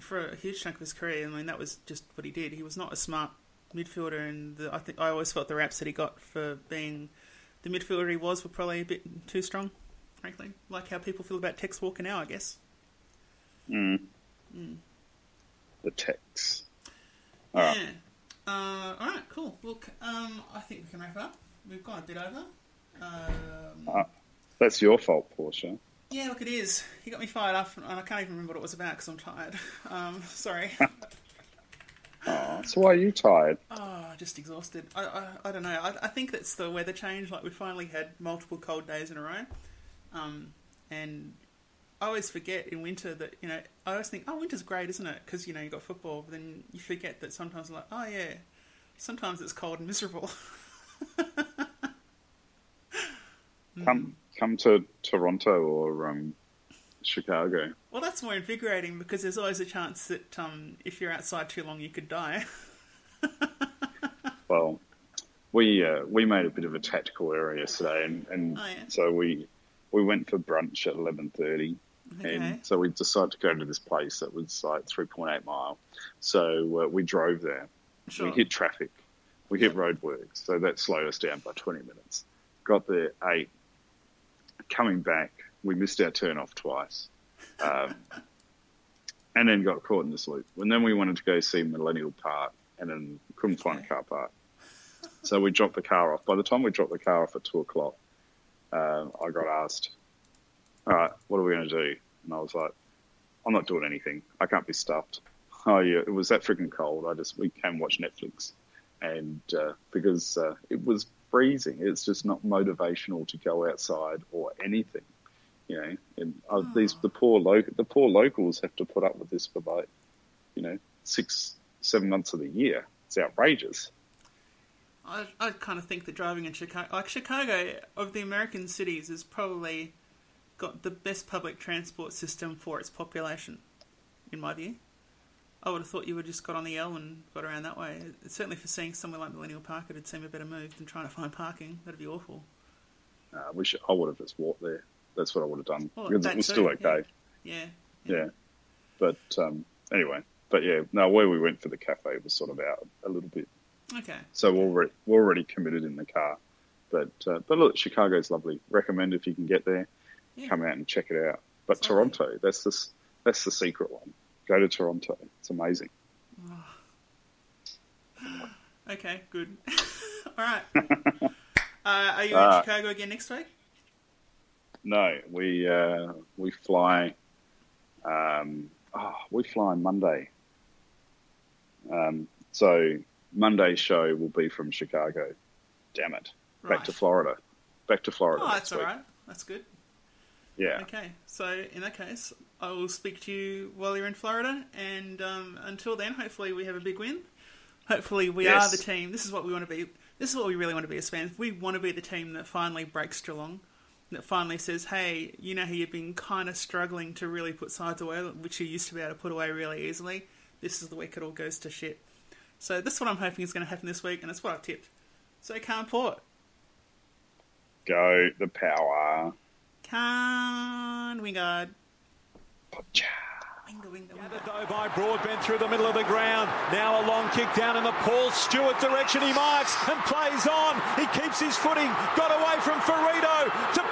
S3: for a huge chunk of his career, I mean, that was just what he did. He was not a smart midfielder, and the, I think I always felt the raps that he got for being the midfielder he was were probably a bit too strong, frankly. Like how people feel about Tex Walker now, I guess. mm.
S4: the Tex. All right.
S3: Yeah. Uh, all right, cool. Look, um, I think we can wrap up. We've gone a bit over. Um,
S4: Uh, that's your fault, Portia.
S3: Yeah, look, it is. He got me fired up, and I can't even remember what it was about because I'm tired. Um, sorry.
S4: Oh, so why are you tired?
S3: Oh, just exhausted. I, I, I don't know. I, I think that's the weather change. Like we finally had multiple cold days in a row, um, and I always forget in winter that you know I always think, oh, winter's great, isn't it? Because you know you got football. But then you forget that sometimes I'm like, oh yeah, sometimes it's cold and miserable.
S4: Come, come to Toronto or um, Chicago.
S3: well, that's more invigorating because there's always a chance that um, if you're outside too long, you could die.
S4: Well, we uh, we made a bit of a tactical error yesterday, and, and
S3: Oh, yeah.
S4: so we we went for brunch at eleven thirty,
S3: Okay.
S4: and so we decided to go to this place that was like three point eight mile. So uh, we drove there.
S3: Sure.
S4: We hit traffic, we hit roadworks, so that slowed us down by twenty minutes. Got there eight. Coming back, we missed our turn off twice. Um, and then got caught in this loop. And then we wanted to go see Millennial Park, and then couldn't find a car park. So we dropped the car off. By the time we dropped the car off at two o'clock, um, I got asked, "All right, what are we going to do?" And I was like, "I'm not doing anything. I can't be stuffed." Oh yeah, it was that freaking cold. I just we came watch Netflix, and uh, because uh, it was freezing, it's just not motivational to go outside or anything. You know, and uh, these the poor lo- the poor locals have to put up with this for like, you know, six seven months of the year. It's outrageous.
S3: I, I kind of think that driving in Chicago, like Chicago, of the American cities, has probably got the best public transport system for its population, in my view. I would have thought you would have just got on the L and got around that way. Certainly for seeing somewhere like Millennial Park, it'd seem a better move than trying to find parking. That'd be awful.
S4: Uh, I wish I would have just walked there. That's what I would have done
S3: Well,
S4: because
S3: that
S4: it was
S3: too,
S4: still
S3: yeah.
S4: okay.
S3: Yeah.
S4: Yeah. But um, anyway, but yeah, no, where we went for the cafe was sort of out a little bit.
S3: Okay.
S4: So we're already, we're already committed in the car. But uh, but look, Chicago's lovely. Recommend if you can get there,
S3: Yeah.
S4: come out and check it out. But
S3: It's lovely.
S4: Toronto, that's the, that's the secret one. Go to Toronto. It's amazing.
S3: Okay. Good. All right. uh, are you in
S4: Ah.
S3: Chicago again next week?
S4: No, we uh, we fly. Um, oh, we fly on Monday. Um, so Monday's show will be from Chicago. Damn it! Back
S3: Right.
S4: to Florida. Back to Florida.
S3: Oh, that's all right. That's good.
S4: Yeah.
S3: Okay, so in that case, I will speak to you while you're in Florida, and um, until then, hopefully we have a big win. Hopefully we
S4: Yes.
S3: are the team. This is what we want to be. This is what we really want to be as fans. We want to be the team that finally breaks Geelong, that finally says, "Hey, you know how you've been kind of struggling to really put sides away, which you used to be able to put away really easily. This is the week it all goes to shit." So this is what I'm hoping is going to happen this week, and it's what I've tipped. So Calm Port,
S4: Go the power.
S3: Calm Wingard,
S4: Pacha.
S5: Gathered though by Broadbent through the middle of the ground. Now a long kick down in the Paul Stewart direction. He marks and plays on. He keeps his footing. Got away from Ferrito to